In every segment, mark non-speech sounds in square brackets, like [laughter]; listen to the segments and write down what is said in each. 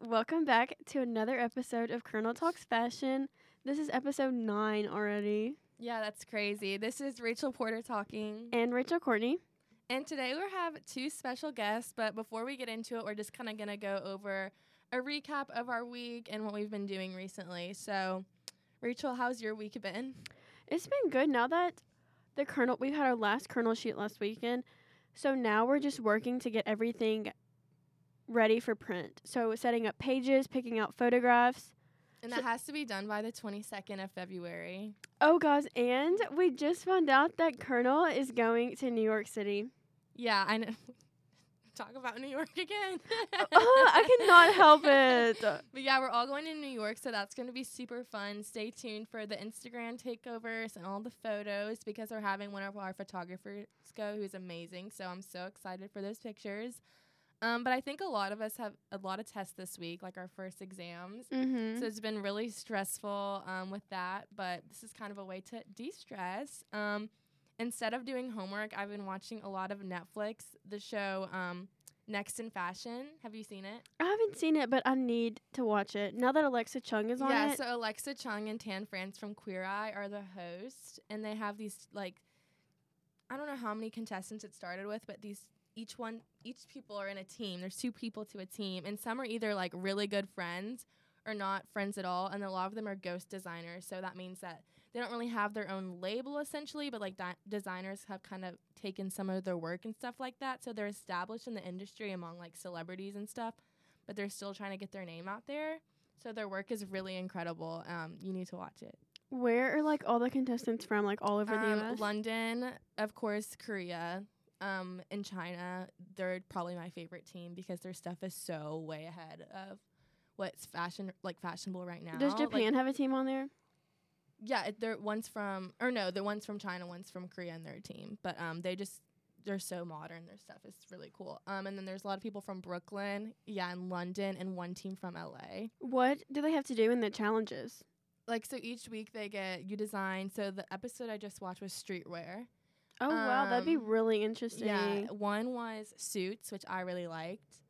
welcome back to another episode of Kernel Talks Fashion. This is episode nine already. Yeah, that's crazy. This is Rachel Porter talking. And Rachel Courtney. And today we have two special guests, but before we get into it, we're just kind of going to go over a recap of our week and what we've been doing recently. So, Rachel, how's your week been? It's been good now that the Kernel, we've had our last Kernel shoot last weekend. So now we're just working to get everything ready for print. So setting up pages, picking out photographs. And that has to be done by the 22nd of February. Oh, guys, and we just found out that Kernel is going to New York City. Yeah, I know. [laughs] Talk about New York again. oh, I cannot help it. [laughs] But yeah, we're all going to New York, so that's going to be super fun. Stay tuned for the Instagram takeovers and all the photos because we're having one of our photographers go who's amazing. So I'm so excited for those pictures. Um, but I think a lot of us have a lot of tests this week, like our first exams. Mm-hmm. So it's been really stressful um, with that, but this is kind of a way to de stress. Um, instead of doing homework, I've been watching a lot of Netflix, the show um, Next in Fashion. Have you seen it? I haven't seen it, but I need to watch it now that Alexa Chung is on yeah, it. so Alexa Chung and Tan France from Queer Eye are the hosts, and they have these like I don't know how many contestants it started with, but these each one each people are in a team. There's two people to a team, and some are either like really good friends or not friends at all, and a lot of them are ghost designers. So that means that they don't really have their own label essentially, but like di- designers have kind of taken some of their work and stuff like that. So they're established in the industry among like celebrities and stuff, but they're still trying to get their name out there. So their work is really incredible. Um, you need to watch it. Where are like all the contestants from? Like all over the Um, U.S. London, of course, Korea, um, and China. They're probably my favorite team because their stuff is so way ahead of what's fashion like fashionable right now. Does Like, Japan have a team on there? yeah, it, they're one's from or no, the one's from China, one's from Korea and their team. But um, they just they're so modern. Their stuff is really cool. Um, and then there's a lot of people from Brooklyn, yeah, and London, and one team from LA. What do they have to do in the challenges? Like so, each week they get you design. So the episode I just watched was streetwear. Oh wow, that'd be Um, really interesting. Yeah, one was suits, which I really liked,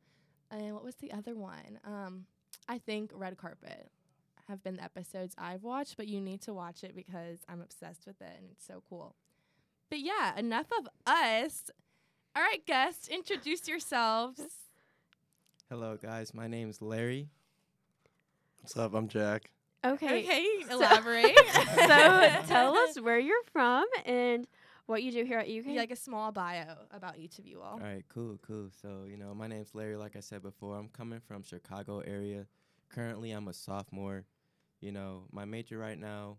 and what was the other one? Um, I think red carpet have been the episodes I've watched, but you need to watch it because I'm obsessed with it and it's so cool. But yeah, enough of us. All right, guests, introduce yourselves. Hello, guys. My name's Larry. What's up? I'm Jack. Okay. Okay, elaborate. [laughs] so [laughs] tell us where you're from and what you do here at UK. Yeah, like a small bio about each of you all. All right, cool, cool. So, you know, my name's Larry. Like I said before, I'm coming from Chicago area. Currently, I'm a sophomore. You know, my major right now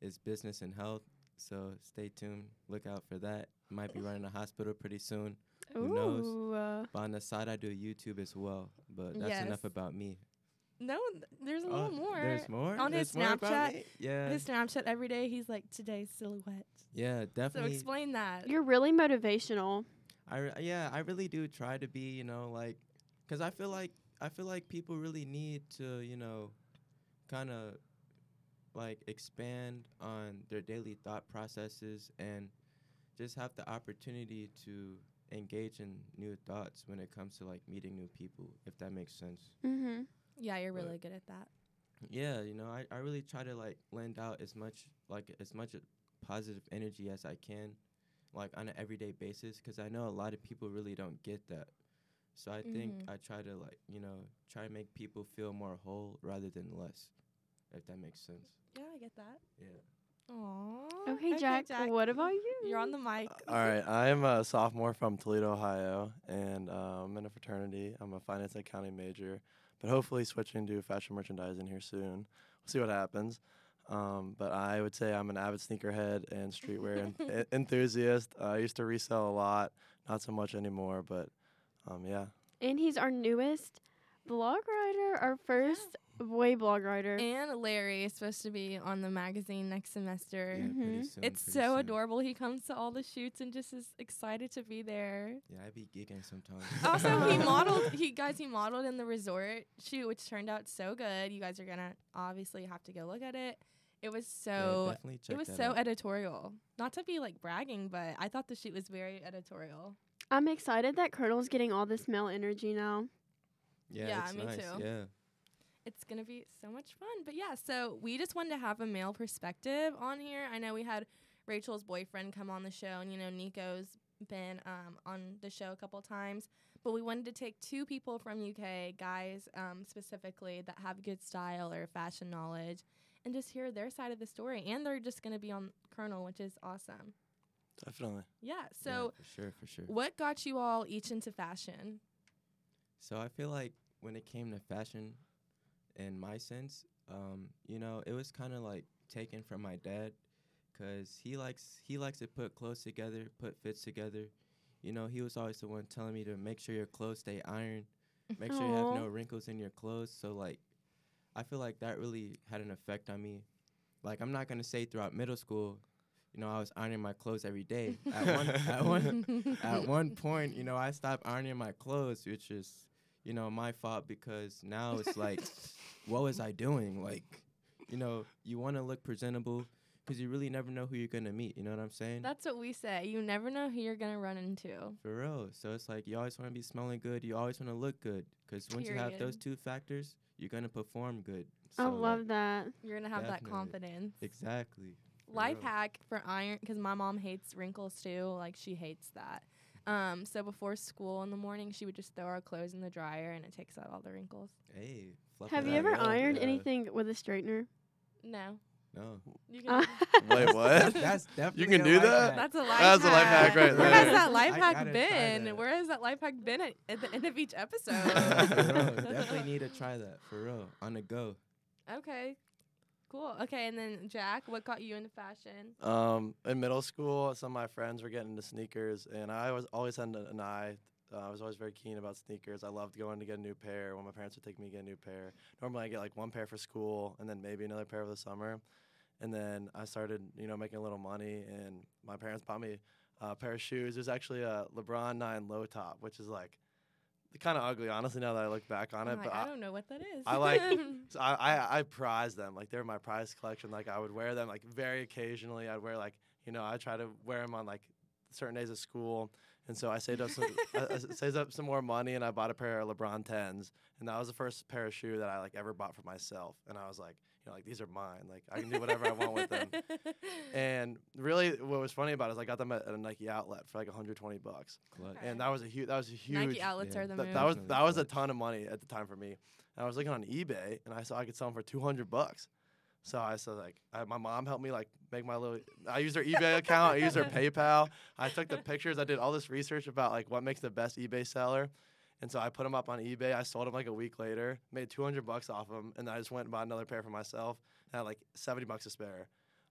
is business and health. So stay tuned. Look out for that. Might be running a hospital pretty soon. Who knows? Ooh, uh, But on the side, I do YouTube as well. But that's Yes. enough about me. No, there's a Oh, little more. There's more. On his more Snapchat. Yeah. His Snapchat every day, he's like, today's silhouette. yeah, definitely. So explain that. you're really motivational. I re- yeah, I really do try to be, you know, like, cause I feel like I feel like people really need to, you know, kind of like expand on their daily thought processes and just have the opportunity to engage in new thoughts when it comes to like meeting new people, if that makes sense. Mm-hmm. Yeah, you're But- really good at that. Yeah, you know, I, I really try to like lend out as much like as much positive energy as I can, like on an everyday basis, because I know a lot of people really don't get that. So I think Mhm. I try to like you know try to make people feel more whole rather than less, if that makes sense. Yeah, I get that. Yeah. Aww. Okay, Jack, What about you? You're on the mic. All right, I'm a sophomore from Toledo, Ohio, and uh, I'm in a fraternity. I'm a finance and accounting major, but hopefully switching to fashion merchandising here soon. We'll see what happens. Um, but I would say I'm an avid sneakerhead and streetwear en- [laughs] en- enthusiast. I used to resell a lot, not so much anymore, but um, yeah. And he's our newest blog writer, our first boy blog writer. And Larry is supposed to be on the magazine next semester. Yeah, pretty Mhm. soon, It's so soon. adorable. He comes to all the shoots and just is excited to be there. Yeah, I be geeking sometimes. [laughs] Also, he [laughs] modeled. He guys, he modeled in the resort shoot, which turned out so good. You guys are gonna obviously have to go look at it. It was so. definitely check it was so out. editorial. Not to be like bragging, but I thought the shoot was very editorial. I'm excited that Kernel's getting all this male energy now. yeah, yeah, it's me nice. too. Yeah. It's gonna be so much fun. But yeah, so we just wanted to have a male perspective on here. I know we had Rachel's boyfriend come on the show, and you know Nico's been um, on the show a couple times. But we wanted to take two people from UK, guys um, specifically, that have good style or fashion knowledge, and just hear their side of the story. And they're just gonna be on Kernel, which is awesome. Definitely. Yeah. Yeah, So, for sure, for sure. what got you all each into fashion? So I feel like when it came to fashion, in my sense, um, you know, it was kind of like taken from my dad, cause he likes he likes to put clothes together, put fits together. You know, he was always the one telling me to make sure your clothes stay ironed, make sure you have no wrinkles in your clothes. So like, I feel like that really had an effect on me. Like I'm not gonna say throughout middle school, you know, I was ironing my clothes every day. At one at [laughs] one at one point, you know, I stopped ironing my clothes, which is, you know, my fault because now it's like, what was I doing? Like, you know, you want to look presentable because you really never know who you're gonna meet. You know what I'm saying? That's what we say. You never know who you're gonna run into. For real. So it's like you always want to be smelling good. You always want to look good because once you have those two factors, you're gonna perform good. I So, like, love that. You're gonna have that confidence. Exactly. Life real. hack for iron, because my mom hates wrinkles too. Like she hates that. Um, so before school in the morning, she would just throw our clothes in the dryer, and it takes out all the wrinkles. Hey. Fluff Have you ever yeah, ironed yeah. anything with a straightener? No, No. you Uh, [laughs] can. Wait, what? That's [laughs] definitely. can a do life that? hack. That's a life That's a life hack right Where has there. that life I hack gotta try been? that. Where has that life hack been at, at the end of each [laughs] episode? For real, definitely need to try that for real on the go. Okay, cool. Okay, and then Jack, what got you into fashion? Um, in middle school, some of my friends were getting into sneakers, and I was always had an eye. Uh, I was always very keen about sneakers. I loved going to get a new pair when my parents would take me to get a new pair. Normally, I get like one pair for school, and then maybe another pair for the summer. And then I started, you know, making a little money, and my parents bought me a pair of shoes. There's actually a LeBron Nine low top, which is like kind of ugly, honestly. Now that I look back on I'm it, like, but I I, don't know what that is. I like- [laughs] so I, I I prize them like they're my prize collection. Like I would wear them like very occasionally. I'd wear like you know I try to wear them on like certain days of school. And so I saved up some I, I saved up some more money and I bought a pair of LeBron tens. And that was the first pair of shoe that I like ever bought for myself. And I was like, you know, like these are mine. Like I can do whatever I want with them. [laughs] And really, what was funny about it is I got them at, at a Nike outlet for like 120 bucks, Okay. and that was a huge. That was a huge. Nike outlets yeah. are the Th- that was that was a ton of money at the time for me. And I was looking on eBay, and I saw I could sell them for 200 bucks. So I said like, I, my mom helped me like make my little. I used their eBay account. I used their [laughs] PayPal. I took the pictures. I did all this research about like what makes the best eBay seller. And so I put them up on eBay. I sold them like a week later, made 200 bucks off them, and then I just went and bought another pair for myself. And I had like 70 bucks to spare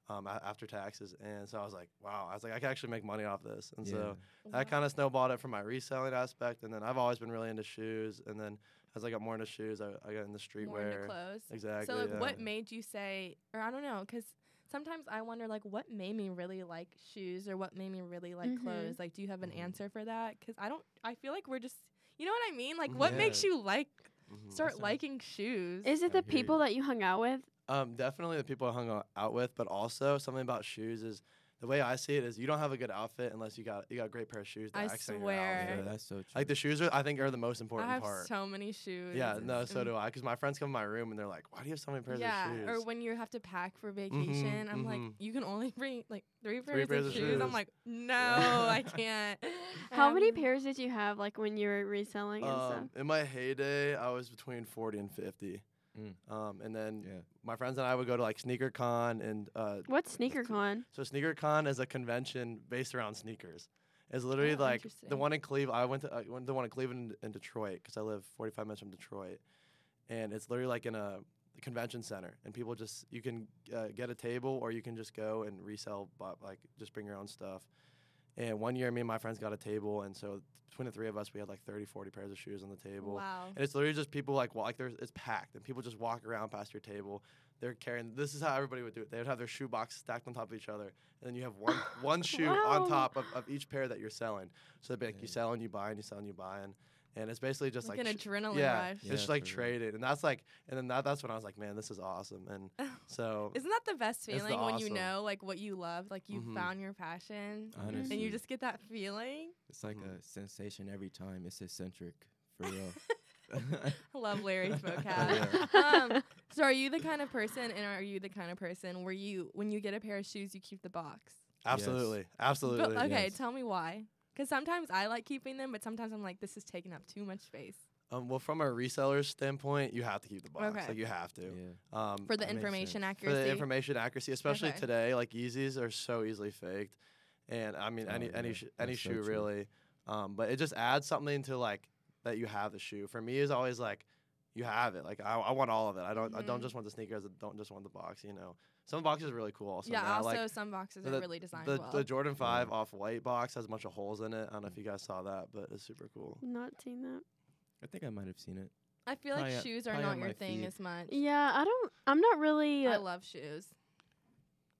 um, after taxes. And so I was like, wow, I was like, I can actually make money off this. And so that kind of snowballed it from my reselling aspect. And then I've always been really into shoes. And then as I got more into shoes, I, I got into streetwear. more into streetwear. clothes. Exactly. So like, yeah. what made you say, or I don't know, because sometimes I wonder like, what made me really like shoes, or what made me really like Mhm. clothes? Like, do you have an Mhm. answer for that? Because I don't. I feel like we're just, you know what I mean? Like, what makes you like Mhm. start liking shoes? Is it the people you. that you hung out with? Um, definitely the people I hung out with, but also something about shoes is the way I see it is you don't have a good outfit unless you got you got a great pair of shoes. To I accent your swear. outfit. Yeah, that's so true. like the shoes are I think are the most important I important have part. so many shoes. yeah, no, so do I. Because my friends come in my room and they're like, "Why do you have so many pairs yeah, of shoes?" Yeah, or when you have to pack for vacation, I'm like, mhm. you can only bring like three pairs, Three pairs of, of shoes. I'm like, [laughs] no, I [laughs] can't. How many Um, pairs did you have like when you were reselling and stuff? um, in my heyday, I was between 40 and 50. Mm. Um, and then yeah. my friends and I would go to like Sneaker Con and uh, What's SneakerCon? So Sneaker Con is a convention based around sneakers. It's literally Oh, like the one in Cleveland. I went to I went to the one in Cleveland and Detroit because I live 45 minutes from Detroit, and it's literally like in a convention center, and people just you can uh, get a table or you can just go and resell, but like just bring your own stuff. And one year, me and my friends got a table, and so between the three of us, we had like 30, 40 pairs of shoes on the table. Wow. And it's literally just people like walk. There's it's packed, and people just walk around past your table. They're carrying. This is how everybody would do it. They would have their shoe box stacked on top of each other, and then you have one [laughs] one shoe Wow. on top of, of each pair that you're selling. So they'd be like, you Yeah. sell and you buy, and you sell and you buy, and and it's basically just like, like, an sh- adrenaline yeah, rush. it's just like for real. trading, and that's like, and then that, that's when I was like, man, this is awesome, and [laughs] so Isn't that the best It's the feeling when you know like what you love, like you Mhm. found your passion, Honestly, and you just get that feeling? it's like Mhm. a sensation every time. It's eccentric for real. [laughs] I love Larry's [laughs] Yeah. vocab. um, so are you the kind of person, and are you the kind of person where you, when you get a pair of shoes, you keep the box? Absolutely, But, absolutely. okay, yes. tell me why. Because sometimes I like keeping them, but sometimes I'm like, this is taking up too much space Um, well, from a reseller's standpoint, you have to keep the box. Okay. Like you have to. yeah. Um, for the information sense. for accuracy. the information accuracy, especially Okay. today, like Yeezys are so easily faked, and I mean Oh, any any sh- any that's so shoe true. really, um, but it just adds something to like that you have the shoe. For me, is always like you have it. Like I, I want all of it. I don't I don't Mhm. just want the sneakers. I don't just want the box. You know, some boxes are really cool. Also, yeah, now. also like some boxes the- are really designed the well. the Jordan Five Yeah. off white box has a bunch of holes in it. I don't know if you guys saw that, but it's super cool. Not seen that. I think I might have seen it. I feel like probably at- shoes are not your thing feed. as much. Yeah, I don't. I'm not really. I uh, love shoes.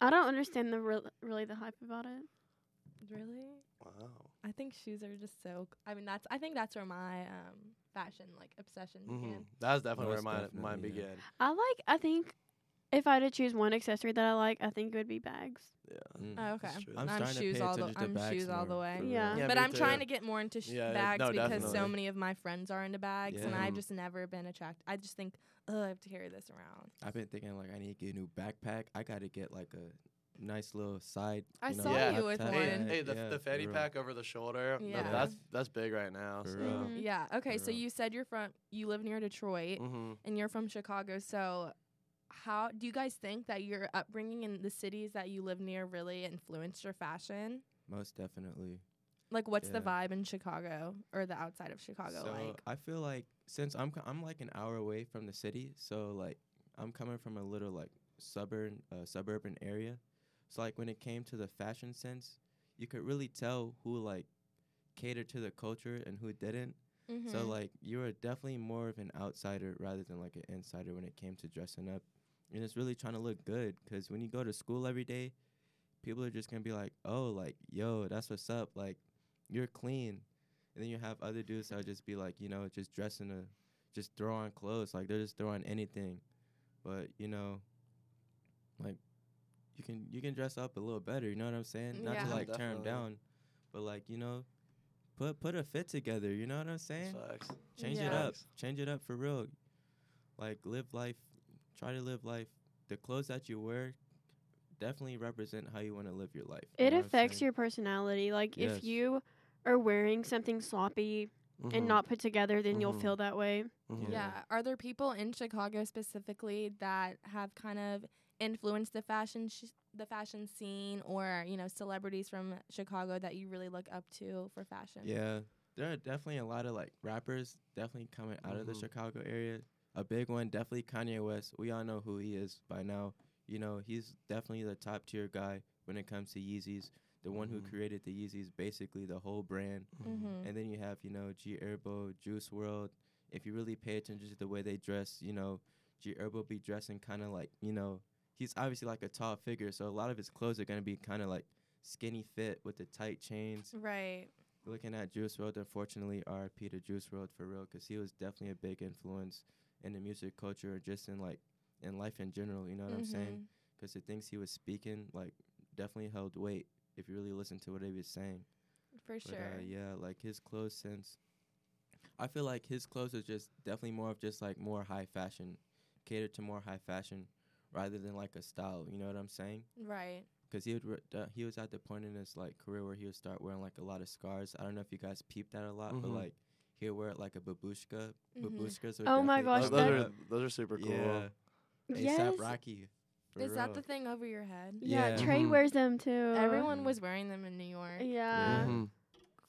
I don't understand the real, really the hype about it. Really? Wow. I think shoes are just so. c- I mean, that's. I think that's where my um fashion like obsession hmm began. That's definitely where Most mine definitely, mine yeah. began. I like. I think if I had to choose one accessory that I like, I think it would be bags. Yeah. Mm. Oh, okay. I'm I'm, shoes all the. I'm shoes all the way. Yeah. Yeah, but I'm trying too. to get more into sh- Yeah, bags no, because so many of my friends are into bags, and I've just never been attracted. I just think, oh, I have to carry this around. I've been thinking like I need to get a new backpack. I got to get like a nice little side. I you know, saw Yeah. you with laptop. one. Hey, hey, the, yeah, the fanny pack over the shoulder. th- Yeah. that's that's big right now. So. real. Mhm. Yeah. Okay. For So real. you said you're from. You live near Detroit, hmm and you're from Chicago. So, how do you guys think that your upbringing in the cities that you live near really influenced your fashion? Most definitely. Like, what's the vibe in Chicago or the outside of Chicago so like? I feel like since I'm co- I'm like an hour away from the city, so like I'm coming from a little like suburban uh, suburban area. So like when it came to the fashion sense, you could really tell who like catered to the culture and who didn't. So Mhm. like you were definitely more of an outsider rather than like an insider when it came to dressing up. And it's really trying to look good cuz when you go to school every day, people are just going to be like, "Oh, like yo, that's what's up. Like you're clean." And then you have other dudes that'll just be like, you know, just dressing a just throw on clothes, like they're just throwing anything. But, you know, like you can you can dress up a little better, you know what I'm saying? Not Yeah. to like tear Definitely. down, but like, you know, put put a fit together, you know what I'm saying? Facts. Change it up. Change it up for real. Like live life. Try to live life. The clothes that you wear definitely represent how you want to live your life. you It know affects your personality. Like Yes. if you are wearing something sloppy Mhm. and not put together, then you'll Mhm. feel that way. Mhm. Yeah. Are there people in Chicago specifically that have kind of influenced the fashion sh- the fashion scene or, you know, celebrities from Chicago that you really look up to for fashion? Yeah, there are definitely a lot of like rappers definitely coming out of the Mhm. Chicago area. A big one, definitely Kanye West. We all know who he is by now. You know, he's definitely the top tier guy when it comes to Yeezys. The one who Mhm. created the Yeezys, basically the whole brand. Mhm. And then you have, you know, G Herbo, Juice WRLD. If you really pay attention to the way they dress, you know, G Herbo be dressing kind of like, you know, he's obviously like a tall figure, so a lot of his clothes are gonna be kind of like skinny fit with the tight chains. Right. Looking at Juice WRLD, unfortunately, RP to Juice WRLD for real, because he was definitely a big influence in the music culture, or just in like in life in general. You know what I'm saying? Because the things he was speaking, like, definitely held weight if you really listen to what he was saying. For But sure. uh, yeah, like his clothes sense. I feel like his clothes are just definitely more of just like more high fashion, catered to more high fashion, rather than like a style. You know what I'm saying? Right. Because he would re- uh, he was at the point in his like career where he would start wearing like a lot of scars. I don't know if you guys peeped that a lot, but Mhm. like he would wear it like a babushka. Mhm. Babushkas. would Oh my gosh, Those, come that- those up. are those are super cool. Yeah. Yes. ASAP Rocky. for Is that the thing over your head? Yeah, Yeah. Trey Mhm. wears them too. Everyone was wearing them in New York. Yeah.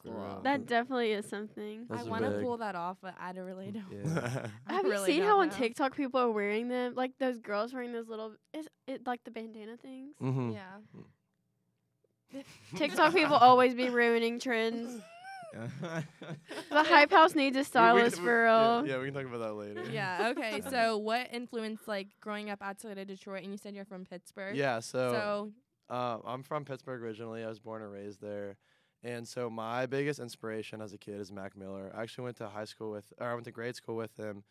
Yeah. For real. That definitely is something. Those I want to pull that off, but I don't really [laughs] [laughs] don't. Yeah. I Have really you seen don't how on. TikTok people are wearing them? Like those girls wearing those little is it like the bandana things? Mhm. Yeah. [laughs] TikTok people always be ruining trends. The hype house needs a We- we stylist can- for yeah. Yeah, we can talk about that later. yeah. Okay. So, what influenced like growing up outside of Detroit? And you said you're from Pittsburgh. Yeah, so, So, uh, I'm from Pittsburgh originally. I was born and raised there. And so my biggest inspiration as a kid is Mac Miller. I actually went to high school with, or I went to grade school with him.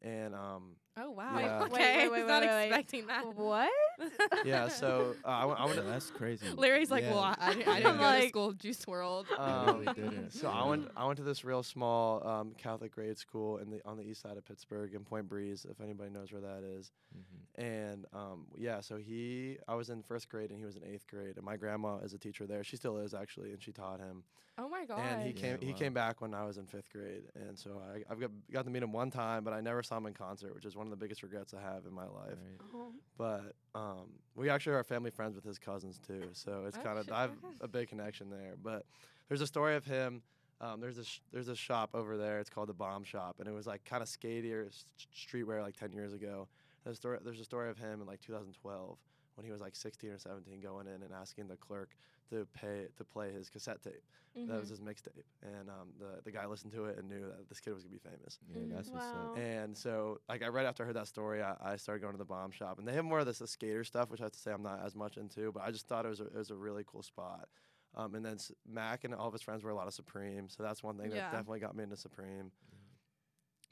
And um, oh wow. Yeah. [laughs] Okay. Wait, wait, I was not wait, wait, wait. expecting that. What? [laughs] yeah. So uh, I, went- Yeah, to that's crazy. Larry's like, Yeah. well, I, I didn't, I didn't go to Like- school Juice WRLD. Um, really didn't. [laughs] so I went I went to this real small um, Catholic grade school in the on the east side of Pittsburgh in Point Breeze, if anybody knows where that is. Mhm. And um, yeah, so he I was in first grade and he was in eighth grade, and my grandma is a teacher there. She still is actually, and she taught him. oh my god. And he Yeah, came he came back when I was in fifth grade, and so I I've got, got to meet him one time, but I never saw him in concert, which is one of the biggest regrets I have in my life. Right. Oh. But um, we actually are family friends with his cousins too, so it's Oh, kind of shit, I have a big connection there. But there's a story of him. Um, there's a sh- there's a shop over there. It's called the Bomb Shop, and it was like kind of skatier s- streetwear like 10 years ago. There's a story, there's a story of him in like 2012 when he was like 16 or 17, going in and asking the clerk to pay to play his cassette tape. That was Mhm. his mixtape, and um, the the guy listened to it and knew that this kid was gonna be famous. Yeah, Mhm. that's what's Wow. up. And so, like, I right after I heard that story, I, I started going to the bomb shop, and they have more of this the skater stuff, which I have to say I'm not as much into, but I just thought it was a, it was a really cool spot. Um, and then Mac and all of his friends wear a lot of Supreme, so that's one thing Yeah. that definitely got me into Supreme.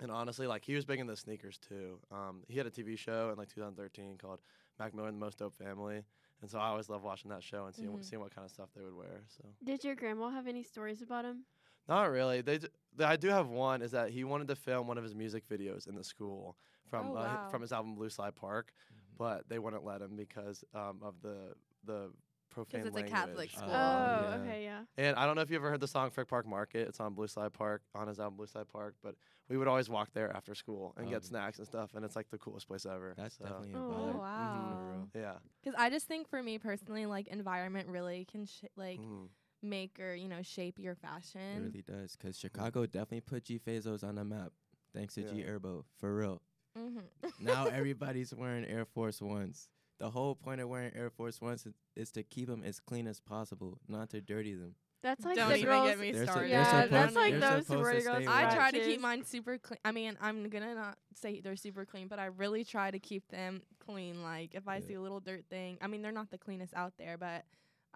And honestly, like, he was big into sneakers too. Um, he had a TV show in like 2013 called Mac Miller and the Most Dope Family, and so I always love watching that show and seeing Mhm. what seeing what kind of stuff they would wear. So. Did your grandma have any stories about him? Not really. They, d- I do have one. Is that he wanted to film one of his music videos in the school from Oh, uh, from his album Blue Slide Park, Mhm. but they wouldn't let him because um, of the the profane it's a language. Catholic Oh, Oh, school. yeah. okay, yeah. And I don't know if you ever heard the song Frick Park Market. It's on Blue Slide Park on his album Blue Slide Park, but we would always walk there after school and get Oh. snacks and stuff, and it's like the coolest place ever. That's so, definitely a Oh, vibe. Oh wow. For real. yeah. Because I just think for me personally, like environment really can sh- like Mhm. make or you know shape your fashion. It really does. Because Chicago definitely put G Fazos on the map. Thanks to G Yeah. Herbo. For real. hmm now [laughs] everybody's wearing Air Force Ones. The whole point of wearing Air Force Ones is, is to keep them as clean as possible, not to dirty them. That's like Don't the even girls. get me They're su- started. they're yeah, supposed- that's like they're those supposed sorority stay girls. I try to keep mine super clean. I mean, I'm gonna not say they're super clean, but I really try to keep them clean. Like if I Yeah. see a little dirt thing, I mean, they're not the cleanest out there, but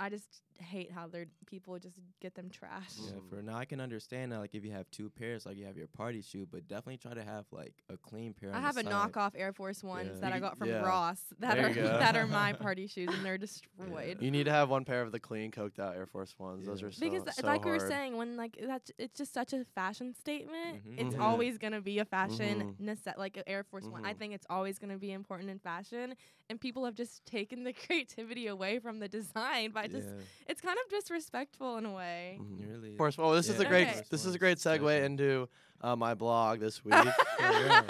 I just hate how they're people just get them trashed. Yeah, for now I can understand that like if you have two pairs, like you have your party shoe, but definitely try to have like a clean pair. I on have the a side. knockoff Air Force Ones Yeah. that I got from yeah. Ross [laughs] that There are that are my [laughs] party shoes and they're destroyed. You need to have one pair of the clean, coked out Air Force Ones. Those are so Because so like we were saying, when like that's it's just such a fashion statement. Mhm. It's Mhm. always gonna be a fashion Mhm. nece- like an Air Force One. I Mhm. think it's always gonna be important in fashion, and people have just taken the [laughs] creativity away from the design by just. Yeah, It's kind of disrespectful in a way. It really. Of course. Well, this is a great Okay. this is a great segue definitely. into uh, my blog this [laughs] week. yeah.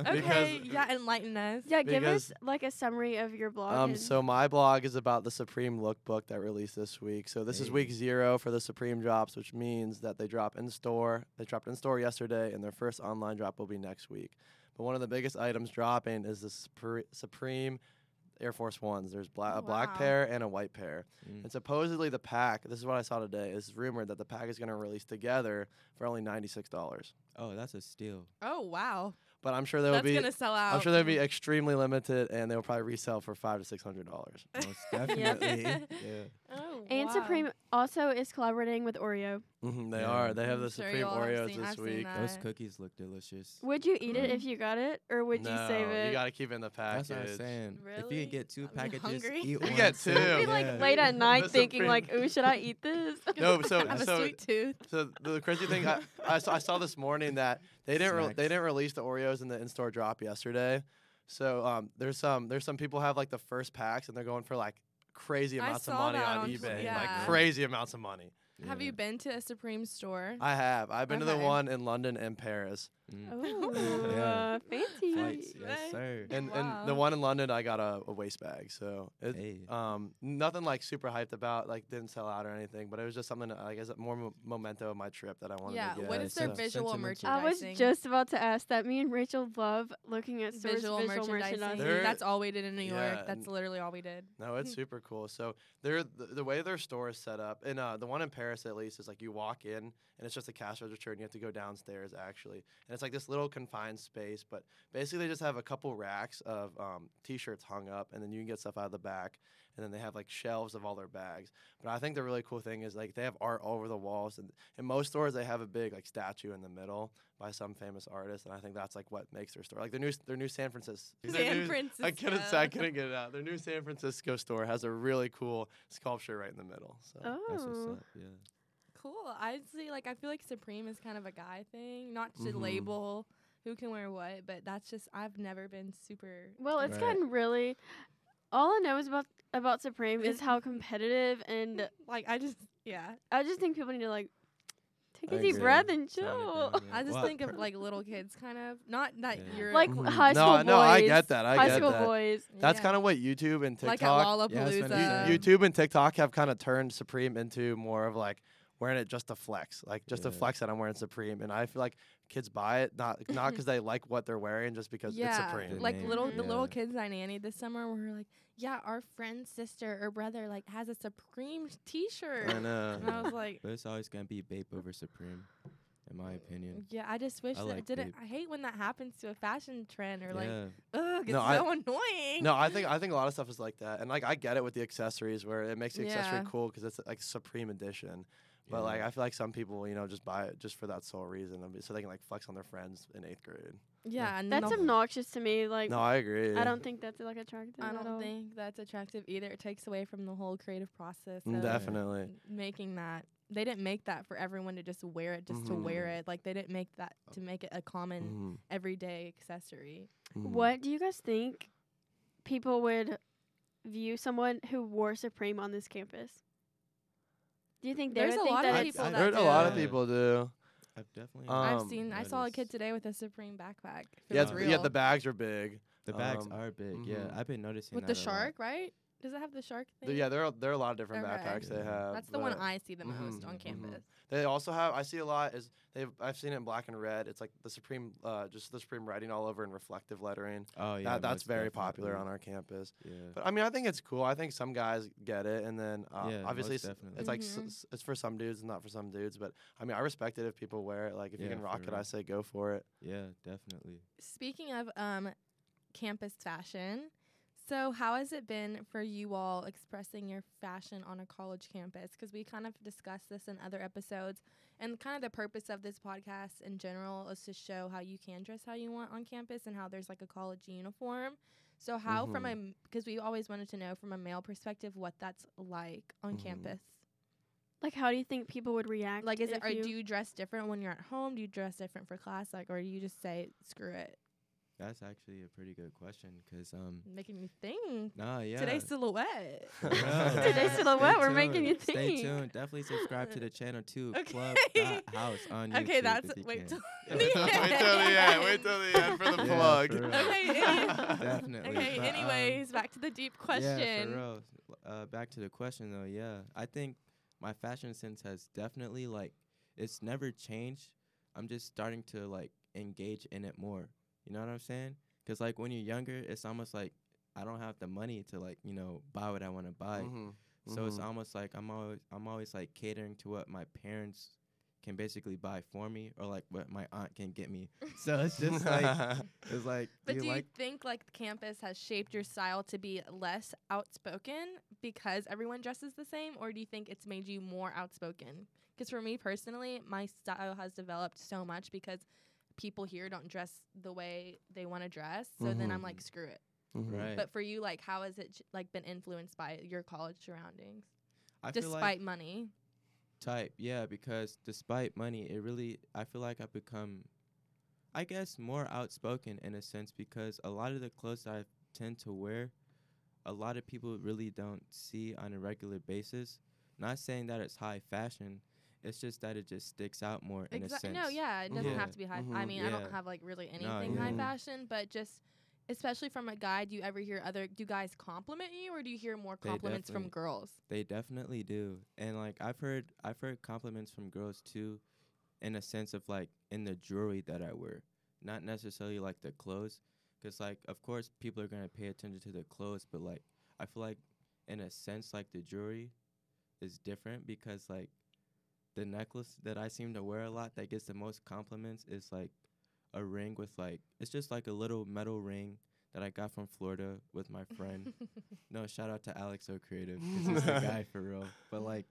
okay, Because- yeah, enlighten us. Yeah, give us like a summary of your blog. um, so my blog is about the Supreme Lookbook that released this week. So this is week zero for the Supreme drops, which means that they drop in store. They dropped in store yesterday, and their first online drop will be next week. But one of the biggest items dropping is the Supre- Supreme Air Force Ones. There's bla- a black Wow. pair and a white pair. Mm. And supposedly the pack, this is what I saw today, is rumored that the pack is going to release together for only $96. Oh, that's a steal. Oh wow, But I'm sure they will that's be gonna sell out. I'm sure they'll be extremely limited and they'll probably resell for 5 to 600 dollars. Most [laughs] definitely. [laughs] yeah. Oh, and wow. Supreme also is collaborating with Oreo. hmm they Yeah. are. They have I'm the sure Supreme Oreos seen- this I've week. Those cookies look delicious. Would you eat it Mm. if you got it, or would no, you save it? You got to keep it in the package. That's what I'm saying. If you Really? get two I'm packages, hungry. eat You one. get save two. it. Be like Yeah. late at [laughs] night thinking like, "Ooh, should I eat [laughs] this?" No, so I [laughs] have so a sweet tooth. so the crazy thing I, I, saw, I saw this morning that they didn't re- they didn't release the Oreos in the in-store drop yesterday. So um, there's some there's some people have like the first packs and they're going for like crazy amounts of money on on eBay, Twi- like crazy amounts of money. Have you been to a Supreme store? I have. I've been to the one in London and Paris. Mm. Oh, Yeah. uh, fancy. Flights, yes, sir. And and the one in London, I got a, a waist bag. So it, Hey. um, nothing like super hyped about. Like didn't sell out or anything, but it was just something I guess more mo- memento of my trip that I wanted yeah, to get. what is their so visual sentimental. I was just about to ask that. Me and Rachel love looking at stores' visual, visual, merchandising. merchandising. That's all we did in New Yeah, York. That's literally all we did. No, it's [laughs] super cool. So they're the, the way their store is set up, and uh, the one in Paris at least is like you walk in and it's just a cash register, and you have to go downstairs actually, and it's like this little confined space, but basically they just have a couple racks of um, t-shirts hung up, and then you can get stuff out of the back, and then they have like shelves of all their bags. But I think the really cool thing is like they have art all over the walls, and in most stores they have a big like statue in the middle by some famous artist, and I think that's like what makes their store like their new their new San Francisco. San [laughs] new- Francisco. I couldn't say I couldn't get it out. Their new San Francisco store has a really cool sculpture right in the middle. So Oh. That's what's up. Yeah. Cool. I'd say like I feel like Supreme is kind of a guy thing, not to Mhm. label who can wear what, but that's just I've never been super. Well, it's Right. gotten really. All I know is about about Supreme is Is- how competitive, and [laughs] Like I just yeah. I just think people need to like take a I deep agree. breath and chill. down, yeah. I just Well, think of like little kids, kind of. Not that Yeah. you're Like Mhm. high school No, school no, I boys. get that. I high get school that. boys. That's yeah. kind of what YouTube and like TikTok. at Lollapalooza. Yeah, that's what I'm You- saying. YouTube and TikTok have kind of turned Supreme into more of like wearing it just to flex, like just to flex that I'm wearing Supreme, and I feel like kids buy it not not [laughs] because they like what they're wearing, just because yeah, it's Supreme. The like name, little the little kids I nannied this summer were like, yeah, our friend's sister or brother like has a Supreme T-shirt, I know. [laughs] and I was like, But it's always gonna be Bape over Supreme, in my opinion. yeah, I just wish I that like it didn't. Bape. I hate when that happens to a fashion trend or like, ugh, it's No, I- so annoying. No, I think I think a lot of stuff is like that, and like I get it with the accessories where it makes the accessory cool because it's like Supreme edition. But yeah. like I feel like some people, you know, just buy it just for that sole reason, so they can like flex on their friends in eighth grade. yeah, and That's the whole- obnoxious to me. Like No, I agree. I don't think that's like attractive. I don't all. think that's attractive either. It takes away from the whole creative process. Mm, of Definitely. Making that they didn't make that for everyone to just wear it just to wear it. Like they didn't make that to make it a common Mhm, everyday accessory. mhm. What do you guys think people would view someone who wore Supreme on this campus? Do you think There's a lot of people I that heard a lot of do. people do. I've definitely. I've Um, seen. I saw a kid today with a Supreme backpack. Yeah, was th- real. yeah, the bags are big. The bags um, are big. Yeah, mhm. I've been noticing with the that a lot. shark, right? Does it have the shark thing? Yeah, there are there are a lot of different Okay. backpacks they have. That's the one I see the most Mhm, on campus. They also have. I see a lot. Is they've I've seen it in black and red. It's like the Supreme, uh, just the Supreme writing all over in reflective lettering. Oh yeah, that, that's most very popular on our campus. Yeah. But I mean, I think it's cool. I think some guys get it, and then uh, Yeah, obviously it's, it's like s- Mhm. s- it's for some dudes and not for some dudes. But I mean, I respect it if people wear it. Like if you can rock for it, I say go for it. yeah, definitely. Speaking of um, campus fashion, so how has it been for you all expressing your fashion on a college campus? Because we kind of discussed this in other episodes, and kind of the purpose of this podcast in general is to show how you can dress how you want on campus and how there's like a college uniform. So how from a because we always wanted to know from a male perspective what that's like on Mhm. campus. like how do you think people would react? Like, is it if or you, do you dress different when you're at home? Do you dress different for class? Like, or do you just say screw it? That's actually a pretty good question, cause um, Making me think. nah, yeah. Today's silhouette. [laughs] For real. Today's Stay silhouette, we're making you tuned. Stay tuned. Definitely subscribe to the [laughs] channel too. Okay. Club House on [laughs] YouTube. okay, that's if you wait can. till wait till the end. Wait till the end for the Yeah, plug. for. Okay, Definitely. Okay, but, um, anyways, back to the deep question. Yeah, question. for real. Uh, back to the question though. Yeah, I think my fashion sense has definitely like it's never changed. I'm just starting to like engage in it more. You know what I'm saying? Cause like when you're younger, it's almost like I don't have the money to like you know buy what I want to buy. Mhm, So it's mhm. almost like I'm always I'm always like catering to what my parents can basically buy for me or like what my aunt can get me. [laughs] So it's just like it's like [laughs] But do do you you like think like campus has shaped your style to be less outspoken because everyone dresses the same, or do you think it's made you more outspoken? Because for me personally, my style has developed so much because people here don't dress the way they want to dress. So then I'm like, screw it. Mhm. right? But for you, like, how has it j- like been influenced by your college surroundings, I feel despite like money? type yeah because despite money it really i feel like i've become i guess more outspoken in a sense because a lot of the clothes i tend to wear a lot of people really don't see on a regular basis not saying that it's high fashion it's just that it just sticks out more in a sense No, yeah, it doesn't Yeah. have to be high. I Mhm. mean, I don't have like really No, anything high fashion, but just especially from a guy, do you ever hear other do guys compliment you or do you hear more compliments from girls? They definitely do. And like I've heard I've heard compliments from girls too in a sense of like in the jewelry that I wear, not necessarily like the clothes cuz like of course people are going to pay attention to the clothes, but like I feel like in a sense like the jewelry is different because like the necklace that I seem to wear a lot that gets the most compliments is like a ring with like it's just like a little metal ring that I got from Florida with my friend. [laughs] no, shout out to Alex O Creative. 'cause he's the guy for real. But like,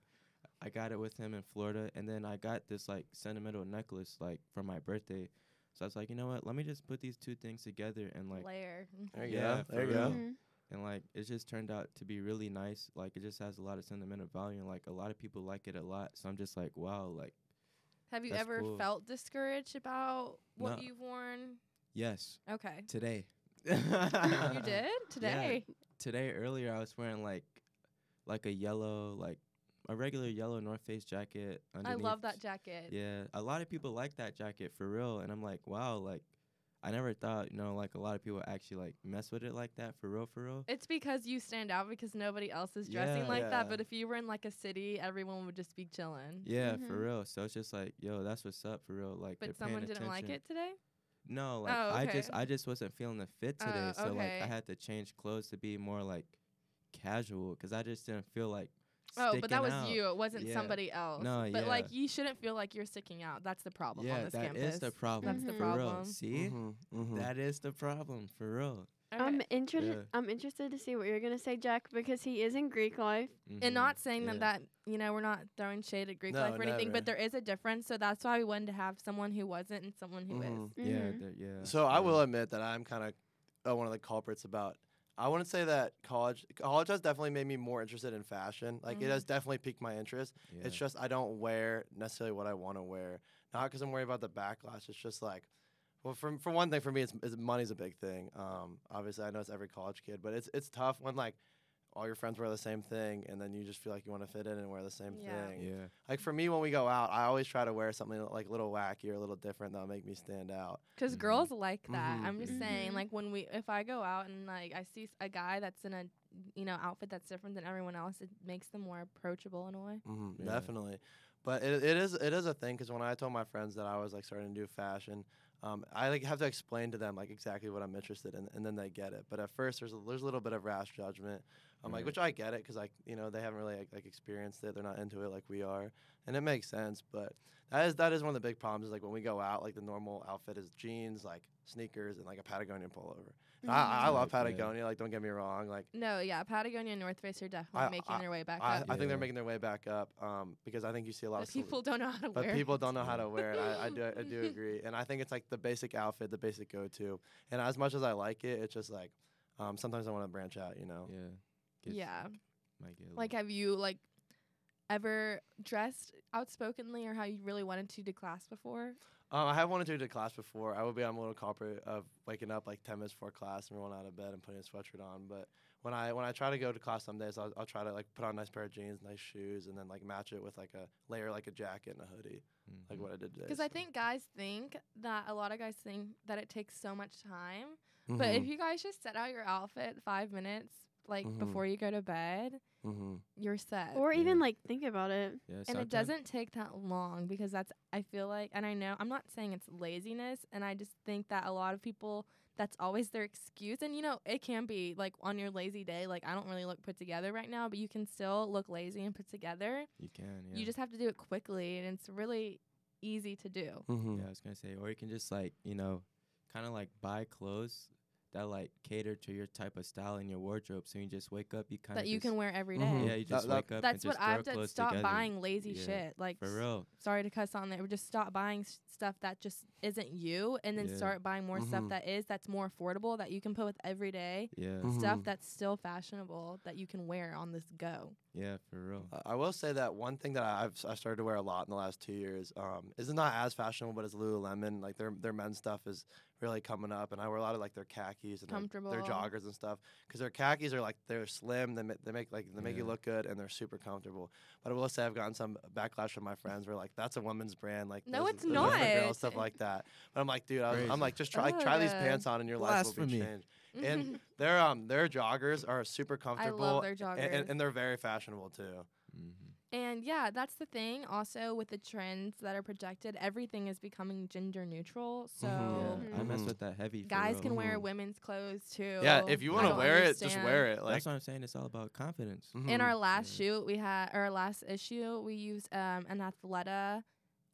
I got it with him in Florida, and then I got this like sentimental necklace like for my birthday. So I was like, you know what? Let me just put these two things together and like Layer. There you Yeah, go. There you real. go. Mhm. And like it just turned out to be really nice. Like it just has a lot of sentimental value, and like a lot of people like it a lot. So I'm just like, wow, like Have you ever cool. felt discouraged about what No. you've worn? yes, Okay. today. you [laughs] did today. today earlier I was wearing like like a yellow like a regular yellow North Face jacket. Underneath. I love that jacket. Yeah, a lot of people like that jacket for real, and I'm like, wow, like I never thought you know like a lot of people actually like mess with it like that for real, for real. It's because you stand out because nobody else is dressing Yeah. like Yeah. that. But if you were in like a city, everyone would just be chilling. Yeah, Mhm. for real. So it's just like, yo, that's what's up for real. Like, they're But someone didn't like it today. No, like Oh, I just. I just wasn't feeling the fit today, Oh, so like. I had to change clothes to be more like casual because I just didn't feel like. Oh, but that was out. you. It wasn't Yeah. somebody else. No, But like you shouldn't feel like you're sticking out. That's the problem Yeah, on this that campus. That is the problem. That's the for real. problem. See, Mhm, mhm. that is the problem for real. Okay. I'm interested. Yeah. I'm interested to see what you're gonna say, Jack, because he is in Greek life. and Mhm. not saying Yeah. that that you know we're not throwing shade at Greek No, life or anything, never. but there is a difference. So that's why we wanted to have someone who wasn't and someone who is. Mhm. Yeah, there- yeah. So I will admit that I'm kind of uh, one of the culprits about. I wouldn't say that college college has definitely made me more interested in fashion. Like Mhm. it has definitely piqued my interest. Yeah. It's just I don't wear necessarily what I want to wear. Not because I'm worried about the backlash. It's just like, well, for for one thing, for me, it's, it's money's a big thing. Um, obviously, I know it's every college kid, but it's it's tough when like all your friends wear the same thing, and then you just feel like you want to fit in and wear the same Yeah. thing. yeah. Like for me, when we go out, I always try to wear something like a little wacky or a little different that'll make me stand out. Because Mhm. girls like that. Mhm. I'm just Mhm. saying, like when we, if I go out and like I see s- a guy that's in a, you know, outfit that's different than everyone else, it makes them more approachable in a way. hmm Yeah. Definitely, but it, it is it is a thing because when I told my friends that I was like starting to do fashion, um, I like have to explain to them like exactly what I'm interested in, and then they get it. But at first, there's a, there's a little bit of rash judgment. I'm like, which I get it because like you know they haven't really like, like experienced it, they're not into it like we are, and it makes sense. But that is that is one of the big problems is like when we go out, like the normal outfit is jeans, like sneakers, and like a Patagonia pullover. And I, I Mhm. love Patagonia, like don't get me wrong, like No, yeah, Patagonia and North Face are definitely I- making their way back I, up. I think they're making their way back up um, because I think you see a lot But of cele- people don't know how to but wear. But people it. don't know how to wear it. I, I do I do [laughs] agree, and I think it's like the basic outfit, the basic go-to. And as much as I like it, it's just like um, sometimes I want to branch out. You know, Yeah. Gets- Yeah. might get Like, have you like ever dressed outspokenly or how you really wanted to to class before? um, I have wanted to do class before. I would be I'm a little culprit of waking up like ten minutes before class and rolling out of bed and putting a sweatshirt on. But when I when I try to go to class some days, I'll, I'll try to like put on a nice pair of jeans, nice shoes, and then like match it with like a layer like a jacket and a hoodie, like Mhm. what I did today. Because I think guys think that a lot of guys think that it takes so much time. But Mhm, if you guys just set out your outfit five minutes like Mhm. before you go to bed, mhm. you're set. Or even Yeah. like think about it. Yeah, and it doesn't take that long because that's I feel like and I know I'm not saying it's laziness and I just think that a lot of people that's always their excuse and you know it can be like on your lazy day like I don't really look put together right now but you can still look lazy and put together. You can. Yeah. You just have to do it quickly and it's really easy to do. Mm-hmm. Yeah, I was gonna say, or you can just like you know, kind of like buy clothes that like cater to your type of style in your wardrobe. So you just wake up, you kind of that you can wear every day. Mhm. Yeah, you just that- wake up. That's and what just I've done. Stop together. buying lazy Yeah, shit. Like For real. sorry to cuss on there, but just stop buying s- stuff that just isn't you, and then Yeah. start buying more stuff Mhm. that is that's more affordable that you can put with every day Yeah. Mhm. stuff that's still fashionable that you can wear on this go. Yeah, for real. I will say that one thing that I've s- I started to wear a lot in the last two years um, is not as fashionable, but it's Lululemon. Like their their men's stuff is really coming up, and I wear a lot of like their khakis and their, their joggers and stuff because their khakis are like they're slim. They, ma- they make like they make you look good, and they're super comfortable. But I will say I've gotten some backlash from my friends where like that's a woman's brand. Like No, those- it's those are for not. stuff like that. But I'm like, dude, I was, Crazy. I'm like, just try like, try these pants on, and your life will be Blasphemy. changed. And [laughs] their um their joggers are super comfortable. I comfortable. love their joggers. and, and they're very fashionable too. Mm-hmm. And yeah, that's the thing. Also, with the trends that are projected, everything is becoming gender neutral. So Yeah, I mess with that heavy. guys real. can wear Mhm. women's clothes too. Yeah, if you want to don't wear it, just wear it. Like That's what I'm saying. It's all about confidence. In mhm. our last Yeah. shoot, we had our last issue. We used um, an Athleta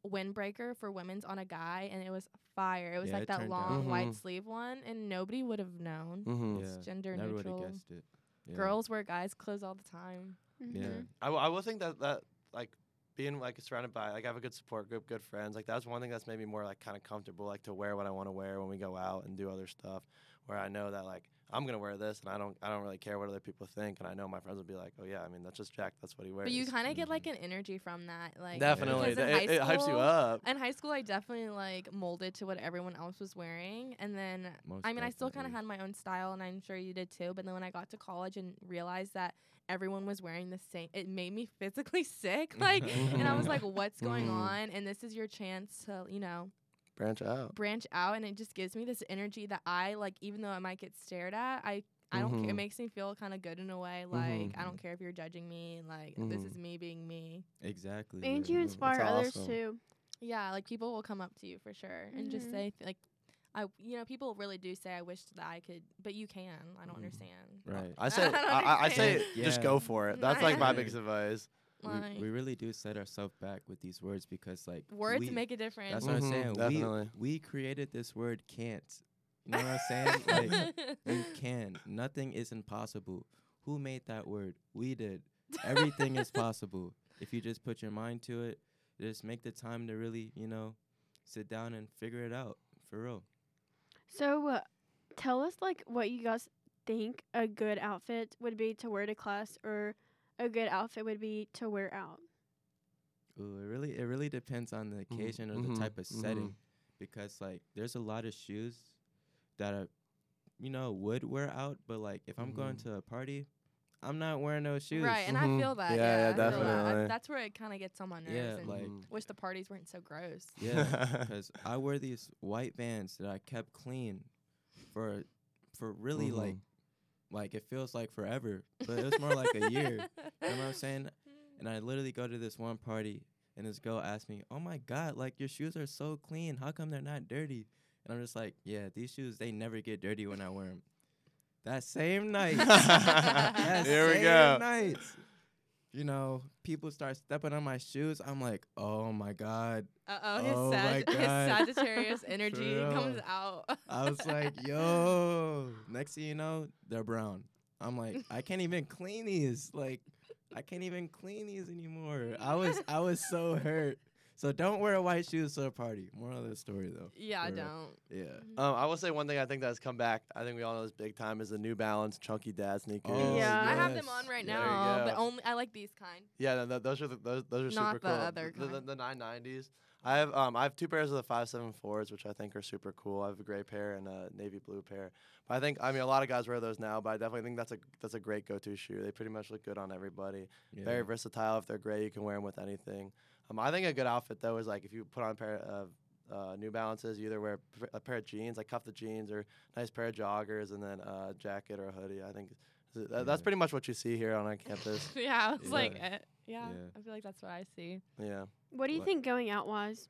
windbreaker for women's on a guy, and it was fire. It was Yeah, like it that turned out. long white Mhm. sleeve one, and nobody would have known. Mm-hmm. Yeah, It's gender never neutral. guessed it. Yeah. Girls wear guys' clothes all the time. Mm-hmm. Yeah. I, w- I will think that that like being like surrounded by like I have a good support group, good friends. Like that's one thing that's made me more like kind of comfortable, like to wear what I want to wear when we go out and do other stuff. Where I know that like I'm gonna wear this and I don't I don't really care what other people think, and I know my friends will be like, oh yeah, I mean that's just Jack, that's what he wears. But you kind of get Mhm. like an energy from that, like definitely because in it, high it hypes you school- up. In high school, I definitely like molded to what everyone else was wearing, and then Most I mean, I still kind of had my own style, and I'm sure you did too. But then when I got to college and realized that everyone was wearing the same, it made me physically [laughs] sick. Like, and I was [laughs] like, "What's going Mhm. on?" And this is your chance to, you know, Branch out. branch out, and it just gives me this energy that I like. Even though I might get stared at, I I don't care. It Mhm. makes me feel kind of good in a way. Like Mhm. I don't care if you're judging me. Like this Mhm. is me being me. Exactly. And yeah. you inspire others awesome. too. Yeah, like people will come up to you for sure and just say th- like I you know people really do say I wish that I could but you can. I don't understand. Right. [laughs] I say I I, I- I say understand. just go for it. [laughs] That's like my biggest advice. Like we, we really do set ourselves back with these words because like words we, make a difference. That's what I'm Mhm, saying. definitely. We we created this word can't. You know what I'm saying? [laughs] like you can. Nothing is impossible. Who made that word? We did. Everything is [laughs] possible if you just put your mind to it. Just make the time to really, you know, sit down and figure it out for real. So, uh, tell us like what you guys think a good outfit would be to wear to class, or a good outfit would be to wear out. Ooh, it really it really depends on the occasion or mhm, the type of mhm. setting, because like there's a lot of shoes that are, you know, would wear out, but like if I'm going Mhm. to a party, I'm not wearing those shoes. right, and. I feel that. Yeah, Yeah, yeah, I feel that. I- definitely. that's where it kind of gets on my nerves. Yeah, and like wish the parties weren't so gross. Yeah, [laughs] because I wear these white Vans that I kept clean for for really like. Like it feels like forever, but it was more like a year. You know what I'm [laughs] saying? And I literally go to this one party, and this girl asked me, "Oh my God, like your shoes are so clean. How come they're not dirty?" And I'm just like, "Yeah, these shoes they never get dirty when I wear them." That same night, [laughs] that Here we same go. night, you know, people start stepping on my shoes. I'm like, "Oh my God." Uh oh, his, Oh Sag- [laughs] his Sagittarius [laughs] energy comes out. I was [laughs] like, "Yo!" Next thing you know, they're brown. I'm like, I can't even clean these. Like, I can't even clean these anymore. I was, I was so hurt. So don't wear white shoes to a party. Moral of the story, though. yeah, I for don't. Yeah. Um, I will say one thing I think that's come back. I think we all know this big time is the New Balance Chunky Dad sneakers. Oh, Yeah. I have them on right There now, but only I like these kind. Yeah, no, no, those are the, those those are Not super the cool. other the, the, kind. the 990s. I have um I have two pairs of the 574s, which I think are super cool. I have a gray pair and a navy blue pair. But I think I mean a lot of guys wear those now, but I definitely think that's a that's a great go-to shoe. They pretty much look good on everybody. yeah. Very versatile. If they're gray, you can wear them with anything. Um, I think a good outfit though is like if you put on a pair of uh, New Balances, you either wear a pair of jeans, like cuff the jeans, or nice pair of joggers, and then a jacket or a hoodie. I think th- th- that's pretty much what you see here on our campus. [laughs] yeah, it's like Yeah. eh, yeah, Yeah. I feel like that's what I see. Yeah. What do you What- think going out wise?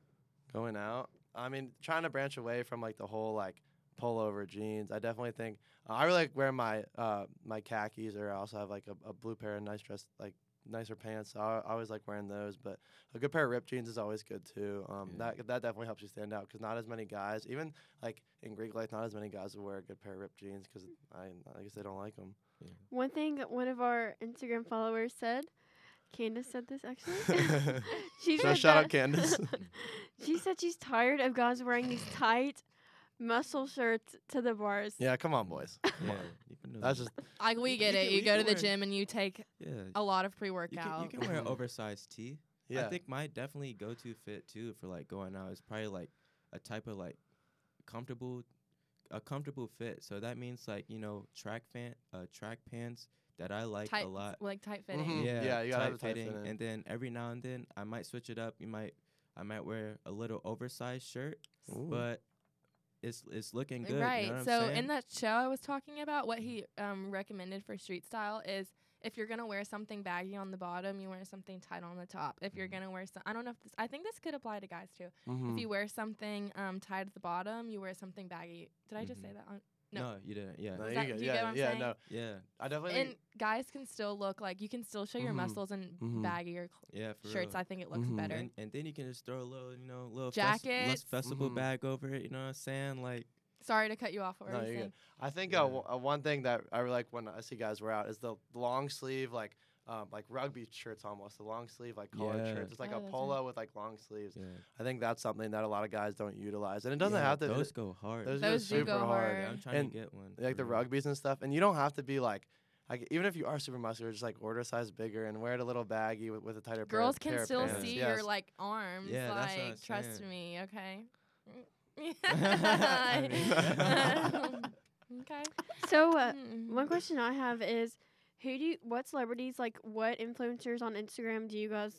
going out. I mean, trying to branch away from like the whole like pullover jeans. I definitely think uh, I really like wearing my uh my khakis, or I also have like a, a blue pair of nice dress like nicer pants. I, I always like wearing those, but a good pair of ripped jeans is always good too. Um, Yeah. that that definitely helps you stand out because not as many guys, even like in Greek life, not as many guys will wear a good pair of ripped jeans because I I guess they don't like them. One thing one of our Instagram followers said, Candace said this actually. [laughs] [laughs] she So said shout that- out Candace. [laughs] she said she's tired of guys wearing these tight muscle shirts to the bars. yeah, come on, boys. [laughs] Yeah. Come on. you can do That's that. just [laughs] Like we get you it. can- You you go to can the wear- gym and you take yeah. a lot of pre You workout. can, you can wear an [laughs] oversized tee. yeah. I think my definitely go to fit too for like going out is probably like a type of like comfortable a comfortable fit. So that means like, you know, track fan uh track pants that I like tight, a lot. like tight fitting. Mhm. Yeah, Yeah, you gotta have a tight fitting. fitting. And then every now and then I might switch it up. You might I might wear a little oversized shirt, Ooh. but it's it's looking good. Right. You know so in that show I was talking about, what he um, recommended for street style is if you're gonna wear something baggy on the bottom, you wear something tight on the top. If you're Mhm. gonna wear some, I don't know if this, I think this could apply to guys too. Mhm. If you wear something um, tight at the bottom, you wear something baggy. Did I just say Mhm. that? On, No. No, you didn't. Yeah. No, you that- get- do you yeah, get what I'm yeah, saying? no. Yeah. I definitely And guys can still look like you can still show your Mhm. muscles in Mhm. baggier cl- Yeah. Shirts. real. I think it looks Mhm. better. And, and then you can just throw a little, you know, little Jackets. less festival Mhm. bag over it. You know what I'm saying? Like, Sorry to cut you off. What No, you you're good. I think Yeah. uh, w- uh, one thing that I like when I see guys wear out is the long sleeve, like um, like rugby shirts almost, the long sleeve like collared Yeah. shirts. It's like Oh, a those are- polo with like long sleeves. yeah. I think that's something that a lot of guys don't utilize, and it doesn't Yeah, have to. Those go hard. those Those go do go super hard. hard. I'm trying And, to get one. like the for real. rugbies and stuff. And you don't have to be like, like even if you are super muscular, just like order a size bigger and wear it a little baggy with, with a tighter. pair of- Girls pair can of still see Yes. your like arms. Yeah, that's what like I'm trust saying. me, okay. [laughs] [laughs] [laughs] Okay. So, uh, Mm. one question I have is, who do you, what celebrities like what influencers on Instagram do you guys?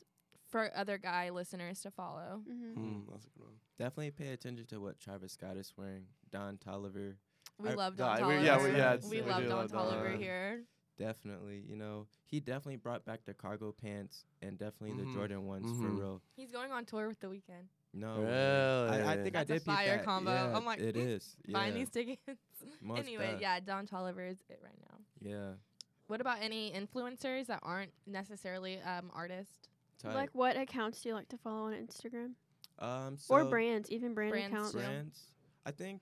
For other guy listeners to follow. Mm-hmm. Mm, that's a good one. Definitely pay attention to what Travis Scott is wearing. Don Toliver. We I- love Yeah, Don we- Toliver. yeah, we- yeah, we we love do Don love Don. Toliver Uh, here. Definitely, you know, he definitely brought back the cargo pants and definitely Mhm. the Jordan ones for Mhm. real. He's going on tour with the Weeknd. No, way. I, I think I That's a did beat fire that. combo. Yeah, I'm like, it mm, is. Buying these tickets. [laughs] anyway, def. yeah, Don Toliver is it right now. yeah. What about any influencers that aren't necessarily um artists? Tight. Like, what accounts do you like to follow on Instagram um, so or brands, even brand Brands accounts? brands. I think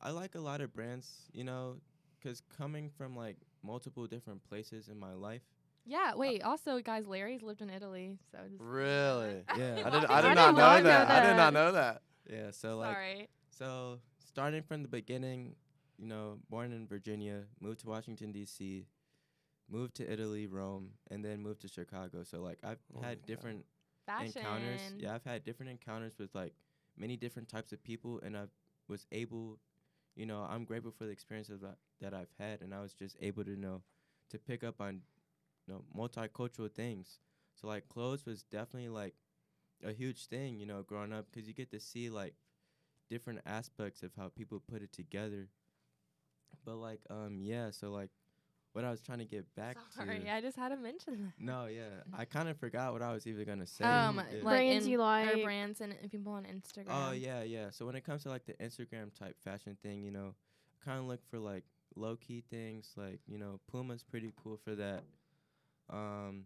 I like a lot of brands. You know, because coming from like multiple different places in my life. Yeah, wait. Also, guys, Larry's lived in Italy, so just Really? [laughs] Yeah. I did. I I did did not not know know that. I did not know that. Yeah. So like, Sorry. so starting from the beginning, you know, born in Virginia, moved to Washington D.C., moved to Italy, Rome, and then moved to Chicago. So like, I've Oh had different Fashion. encounters. Yeah, I've had different encounters with like many different types of people, and I was able, you know, I'm grateful for the experiences that, that I've had, and I was just able to you know to pick up on, you know, multicultural things. So like clothes was definitely like a huge thing, you know, growing up because you get to see like different aspects of how people put it together. But like, um, yeah, so like, what I was trying to get back to Sorry, to. I just had to mention that. No, yeah, I kind of forgot what I was even gonna say. Um, like Brands in, you or like. brands and, and people on Instagram. Oh yeah, yeah. So when it comes to like the Instagram type fashion thing, you know, kind of look for like low key things. Like you know, Puma's pretty cool for that. Um,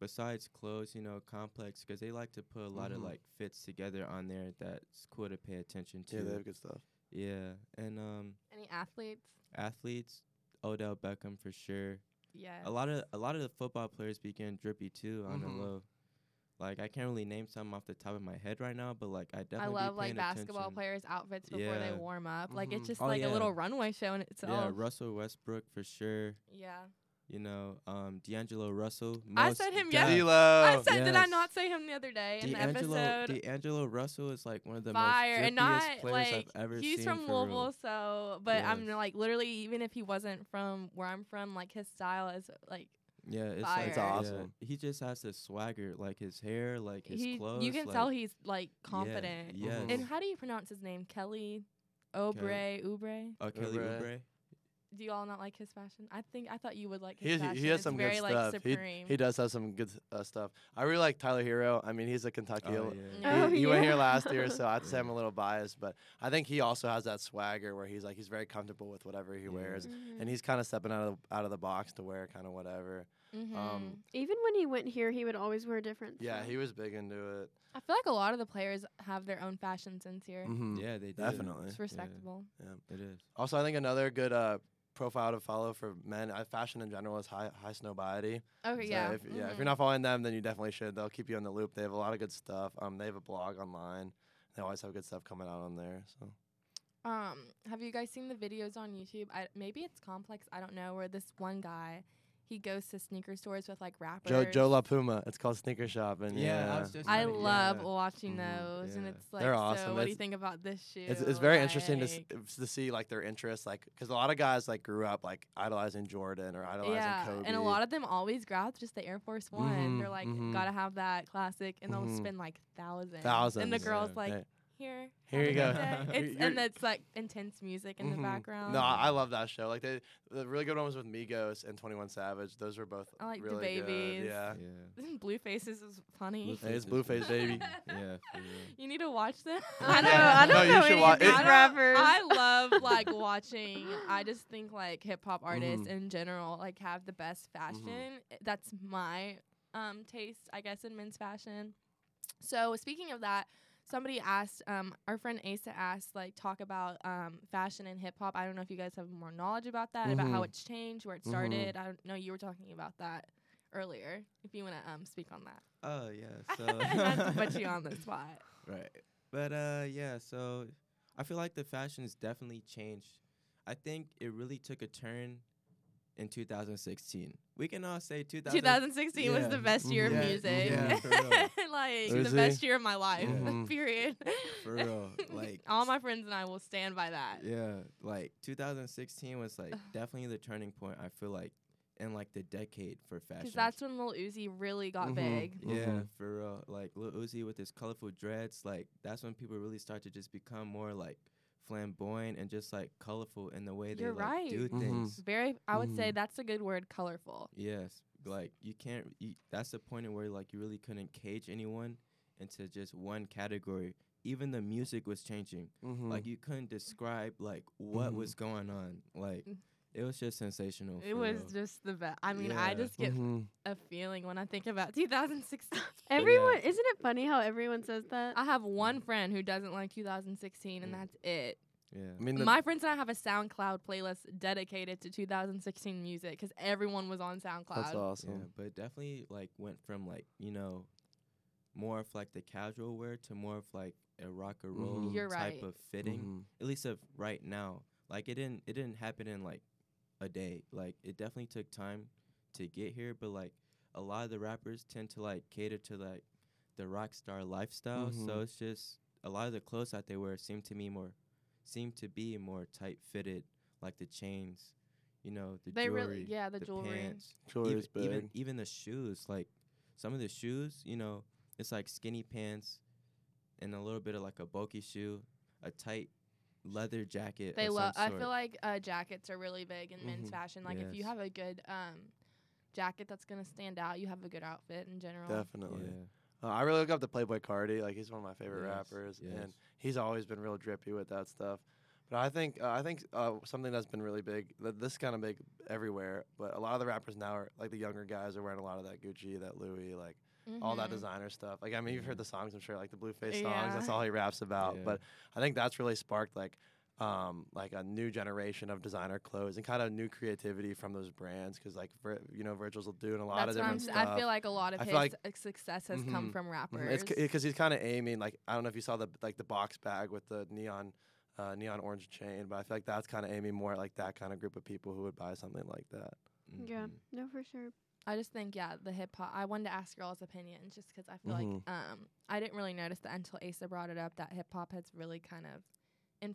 besides clothes, you know, Complex because they like to put a lot of Mhm. like fits together on there that's cool to pay attention to. Yeah, they have good stuff. Yeah, and um, Any athletes? athletes, Odell Beckham for sure. Yeah. A lot of a lot of the football players be getting drippy too on Mhm. the low. Like I can't really name some off the top of my head right now, but like I definitely I be love like basketball attention. players' outfits before they warm up. Like it's Mhm. just Oh, like a little runway show in itself. Yeah, Russell Westbrook for sure. Yeah. You know, um, D'Angelo Russell. I said him def- yes- D'Lo. I said, did I not say him the other day in the episode? D'Angelo Russell is like one of the Fire most and drippiest not players like I've ever he's seen. from Louisville, real. so but I'm like literally even if he wasn't from where I'm from, like his style is like Yeah, it's like It's yeah, awesome. he just has this swagger, like his hair, like his he clothes. you can like, tell he's like confident. yes. And how do you pronounce his name? Kelly Oubre Oubre? Oh, Kelly Oubre. Oubre. Do you all not like his fashion? I think I thought you would like his has, fashion. he has It's some very good like stuff. He, supreme. he does have some good uh, stuff. I really like Tyler Herro. I mean, he's a Kentucky. Oh, He, yeah. Oh, he went here last year, so I'd say I'm a [laughs] little biased, but I think he also has that swagger where he's like he's very comfortable with whatever he Yeah. wears, Mhm. and he's kind of stepping out of out of the box to wear kind of whatever. Mhm. Um, Even when he went here, he would always wear different. yeah, stuff. he was big into it. I feel like a lot of the players have their own fashion sense here. Mm-hmm. Yeah, they do. Definitely. It's respectable. Yeah, it is. Also, I think another good uh, profile to follow for men, uh, fashion in general, is High Highsnobiety. Okay, So yeah. If, yeah. If you're not following them, then you definitely should. They'll keep you in the loop. They have a lot of good stuff. Um, they have a blog online. They always have good stuff coming out on there. So Um, have you guys seen the videos on YouTube? I, maybe it's complex. I don't know. Where this one guy, he goes to sneaker stores with like rappers. Joe Joe La Puma. It's called Sneaker Shop, and Yeah, yeah, I just I love yeah. watching those, and yeah. it's like, They're so awesome. what do you think about this shoe? it's it's very interesting to s- to see like their interests, like because a lot of guys like grew up like idolizing Jordan or idolizing yeah, Kobe. and a lot of them always grab just the Air Force One. They're Mhm, like, mhm. gotta have that classic, and they'll Mhm. spend like thousands. thousands. And the girls Yeah. like, They- here. Here you go. good day." [laughs] You're- It's, and it's like intense music in the Mhm. background. No, I, I love that show. Like they, the really good one was with Migos and Twenty One Savage. Those were both I like the really good. babies. Yeah. Yeah. [laughs] Blueface's is funny. Blueface it's is Blueface, funny. baby. [laughs] Yeah, for. You need to watch them. I know. Yeah. I don't No, you know should any wa- it- I rappers. I love like watching. I just think like hip hop artists Mhm. in general like have the best fashion. I- That's my um taste, I guess, in men's fashion. So speaking of that, somebody asked, um, our friend Asa asked, like, talk about um fashion and hip hop. I don't know if you guys have more knowledge about that, about how Mhm. it's changed, where it started. I don't know. You were talking about that earlier. If you want to um speak on that, Oh yeah. [laughs] So not to put you on the [laughs] spot. Right. But uh yeah, so I feel like the fashion has definitely changed. I think it really took a turn in 2016. We can all say 2000 2016 was the best year Yeah, of music. yeah, [laughs] like Is the he? best year of my life. Mhm. [laughs] Period. For real, [laughs] like, all my friends and I will stand by that. Yeah, like 2016 was like definitely the turning point. I feel like in like the decade for fashion. Because that's when Lil Uzi really got Mhm. big. yeah, Mhm. for real. Like Lil Uzi with his colorful dreads, like that's when people really start to just become more like flamboyant and just like colorful in the way they You're like right. do Mhm. things. Very, I would say Mhm. that's a good word, colorful. Yes, like you can't. You, that's the point in where like you really couldn't cage anyone into just one category. Even the music was changing. Mhm. Like you couldn't describe like what Mhm. was going on. Like Mm. It was just sensational. It was real. just the best. I mean, I just get Mhm. a feeling when I think about [laughs] 2016. [laughs] Everyone, isn't it funny how everyone says that? I have one friend who doesn't like 2016, and Mm. that's it. yeah. I mean, My friends and I have a SoundCloud playlist dedicated to 2016 music because everyone was on SoundCloud. that's Yeah, awesome. but definitely like went from like you know more of like the casual wear to more of like a rock and roll Mhm. You're type right. of fitting. Mhm. At least of right now. Like it didn't it didn't happen in like a day. Like it definitely took time to get here, but like a lot of the rappers tend to like cater to like the rock star lifestyle. So Mhm. it's just a lot of the clothes that they wear seem to me more seem to be more tight fitted, like the chains, you know, the They jewelry, really- yeah, the jewelry. pants, Jewelry's even, even even the shoes. Like some of the shoes, you know, it's like skinny pants and a little bit of like a bulky shoe, a tight leather jacket. They love. I feel like uh, jackets are really big in men's Mhm. fashion. Like if you have a good um, jacket that's gonna stand out, you have a good outfit in general. Definitely. yeah. Uh, I really look up to Playboi Carti. Like he's one of my favorite Yes, rappers, yes. and he's always been real drippy with that stuff. But I think uh, I think uh, something that's been really big. Th- this kind of big everywhere, but a lot of the rappers now are like the younger guys are wearing a lot of that Gucci, that Louis, like all that Mhm. designer stuff. Like I mean, you've heard Mhm. the songs, I'm sure, like the Blueface songs. Yeah. That's all he raps about. Yeah. But I think that's really sparked like um, like a new generation of designer clothes and kind of new creativity from those brands. Because like Vir- you know, Virgil's doing a lot That's of what I'm. different stuff. I feel like a lot of I his feel like- uh, success has come Mhm. from Mhm. rappers. It's because he's kind of aiming like I don't know if you saw the like the box bag with the neon uh, neon orange chain, but I feel like that's kind of aiming more at like that kind of group of people who would buy something like that. Yeah, Mhm. no, for sure. I just think yeah, the hip hop. I wanted to ask y'all's opinions just 'cause I feel Mhm. like um I didn't really notice that until Asa brought it up that hip hop has really kind of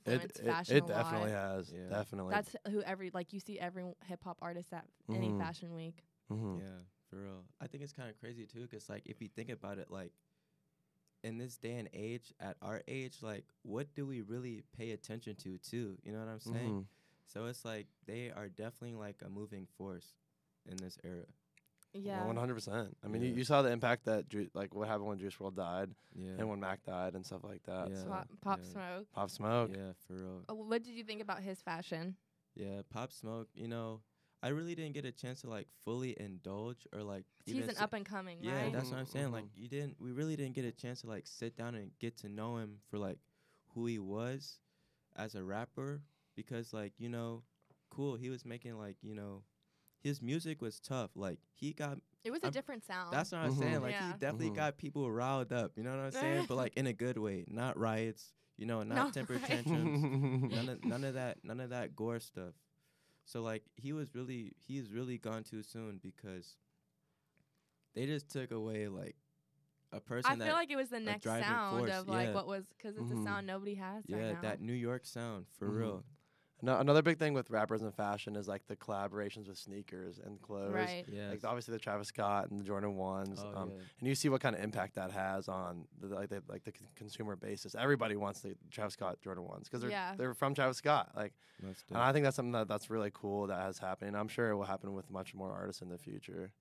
It influenced it, fashion it a definitely lot. has, Yeah. definitely. That's who every like you see every hip hop artist at any Mhm. fashion week. Mhm. Yeah, for real. I think it's kind of crazy too, because like if you think about it, like in this day and age, at our age, like what do we really pay attention to too? You know what I'm saying? Mhm. So it's like they are definitely like a moving force in this era. Yeah. One hundred percent. I mean, you, Yeah. you saw the impact that Ju- like what happened when Juice WRLD died Yeah. and when Mac died and stuff like that. Yeah. so- Pop, Pop yeah. Smoke. Pop Smoke. yeah, for real. Uh, What did you think about his fashion? Yeah, Pop Smoke. You know, I really didn't get a chance to like fully indulge or like. He's even an sit- up and coming, Yeah, right? that's what I'm saying. Like Mhm. you didn't, we really didn't get a chance to like sit down and get to know him for like who he was as a rapper because like you know, cool. He was making like you know, his music was tough. Like he got. it was a I'm- different sound. That's what I'm Mhm. saying. Like Yeah. he definitely Mhm. got people riled up. You know what I'm saying? but like [laughs] in a good way, not riots. You know, not Not temper riots. tantrums. [laughs] none of none of that none of that gore stuff. So like he was really he's really gone too soon because they just took away like a person I that feel like it was the next sound force, of like yeah. what was because it's Mhm. a sound nobody has yeah right now. that New York sound for Mhm. real. No, another big thing with rappers and fashion is like the collaborations with sneakers and clothes. Right. Yeah. Like obviously the Travis Scott and the Jordan ones. Oh, um, yeah. and you see what kind of impact that has on the like the like the con- consumer basis. Everybody wants the Travis Scott Jordan ones because they're Yeah. they're from Travis Scott. Like, Most and I think that's something that that's really cool that has happened. I'm sure it will happen with much more artists in the future.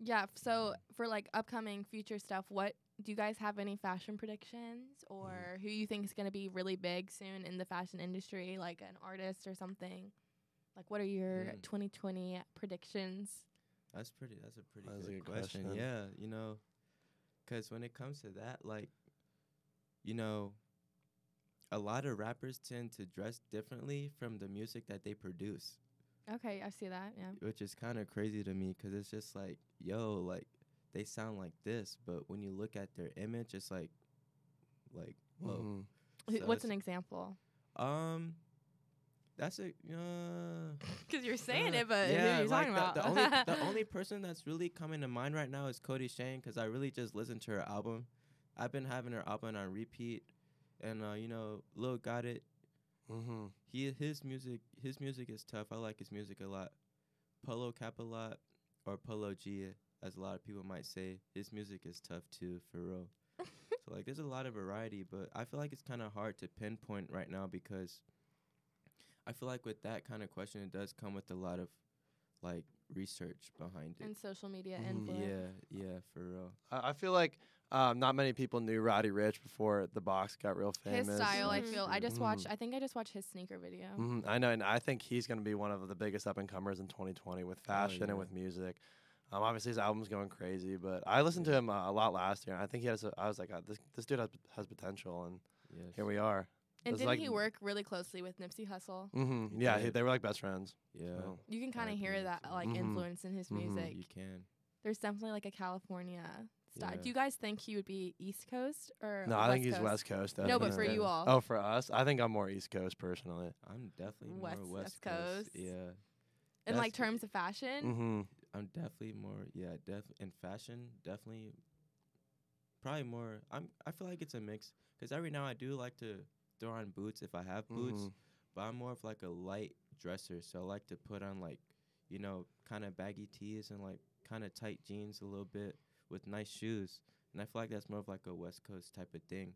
Yeah. f- So for like upcoming future stuff, what do you guys have any fashion predictions or who you think is going to be really big soon in the fashion industry, like an artist or something? Like, what are your Mm. 2020 predictions? That's pretty. That's a pretty That's a good, good question. question. Yeah, you know, because when it comes to that, like, you know, a lot of rappers tend to dress differently from the music that they produce, Okay, I see that. Yeah. which is kind of crazy to me because it's just like, yo, like they sound like this, but when you look at their image, it's like, like, whoa. Mhm. So What's an example? Um, that's a uh, [laughs] Because you're saying Uh, it, but yeah, who are you like talking the, about? the only [laughs] the only person that's really coming to mind right now is Kodie Shane because I really just listened to her album. I've been having her album on repeat, and uh, you know, Lil Gotit. Mhm. He his music his music is tough. I like his music a lot. Polo Capalot or Polo G, as a lot of people might say. His music is tough too, for real. [laughs] so like, there's a lot of variety, but I feel like it's kind of hard to pinpoint right now because I feel like with that kind of question, it does come with a lot of like research behind it. and social media Mhm. influence. Yeah, yeah, for real. I, I feel like um, not many people knew Roddy Ricch before the box got real famous. His style, I Mhm. feel. I just watched. I think I just watched his sneaker video. Mhm, I know, and I think he's going to be one of the biggest up and comers in 2020 with fashion yeah. and with music. Um, obviously, his album's going crazy, but I listened to him uh, a lot last year. And I think he has. A, I was like, uh, this this dude has has potential, and Yes. here we are. And didn't like- he work really closely with Nipsey Hussle? hmm He Yeah, he, they were like best friends. Yeah, so. You can kind of hear that so. like Mhm. influence in his Mhm. music. you can. There's definitely like a California style. Yeah. Do you guys think he would be East Coast or No, I think West he's West Coast. No, but for definitely. you all. Oh, for us, I think I'm more East Coast personally. I'm definitely West- more West West, Coast. Coast. Yeah, In like terms of fashion. I'm definitely more. Yeah, def in fashion, definitely. Probably more. I'm. I feel like it's a mix because every now I do like to throw on boots if I have boots, Mhm. but I'm more of like a light dresser, so I like to put on like, you know, kind of baggy tees and like kind of tight jeans a little bit with nice shoes, and I feel like that's more of like a West Coast type of thing,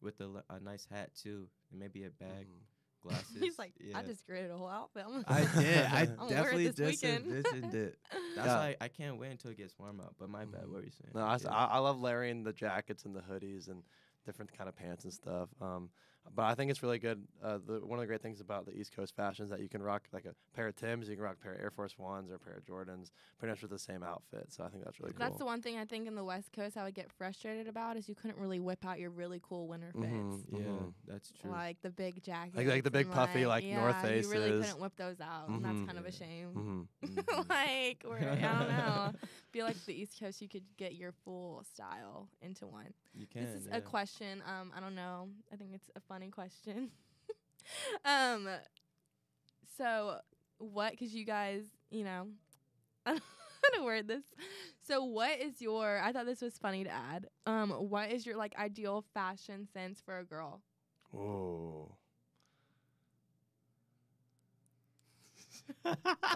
with a, a nice hat too, and maybe a bag, Mhm. Glasses. He's like, yeah. I just created a whole outfit. I'm I did. [laughs] I I'm gonna it definitely this just weekend. envisioned it. [laughs] That's Yeah. why I can't wait until it gets warm out. But my bad. Mhm. What were you saying? No, I, s- Yeah. I- I love layering the jackets and the hoodies and different kind of pants and stuff. Um, but I think it's really good. Uh, the, one of the great things about the East Coast fashion is that you can rock like a pair of Tims, you can rock a pair of Air Force Ones or a pair of Jordans, pretty much with the same outfit. So I think that's really cool. That's the one thing I think in the West Coast I would get frustrated about is you couldn't really whip out your really cool winter fits. Mhm, yeah, mhm. that's true. Like the big jacket, like the big puffy, like, yeah, North You really Faces. couldn't whip those out. And that's Mhm. kind of a shame. hmm [laughs] Mhm. like, we're, I don't [laughs] know. feel like the East Coast you could get your full style into one. you can. this is yeah. a question. Um, I don't know. I think it's a funny question. [laughs] um, so what? Because you guys, you know, [laughs] I don't know how to word this. So what is your? I thought this was funny to add. Um, what is your like ideal fashion sense for a girl? Ooh. [laughs]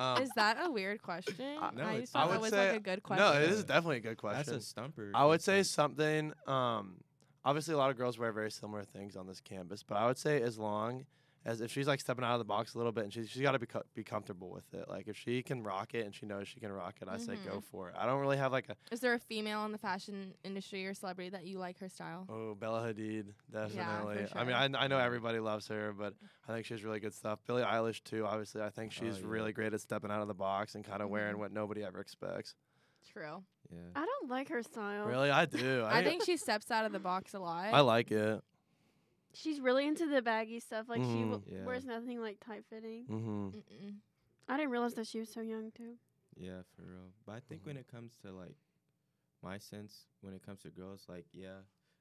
Um, is that a weird question? I- No, I it's just thought I that was say- like a good question. no, it is definitely a good question. That's a stumper. I would say something. Um, obviously, a lot of girls wear very similar things on this campus, but I would say as long as if she's like stepping out of the box a little bit and she's she's got to be co- be comfortable with it. Like if she can rock it and she knows she can rock it, I say go Mhm. for it. I don't really have like a Is there a female in the fashion industry or celebrity that you like her style? oh Bella Hadid definitely. I mean, sure. I, I know everybody loves her, but I think she has really good stuff. Billie Eilish too. Obviously, I think Oh, she's yeah. really great at stepping out of the box and kind of wearing Mhm. what nobody ever expects. True. Yeah. I don't like her style. Really, I do. [laughs] I think she steps out of the box a lot. I like it. She's really into the baggy stuff. Like she Mhm. w- Yeah. wears nothing like tight fitting. Mm-hmm. Mm-mm. I didn't realize that she was so young too. Yeah, for real. But I think when it comes to like my sense, when it comes to girls, like yeah,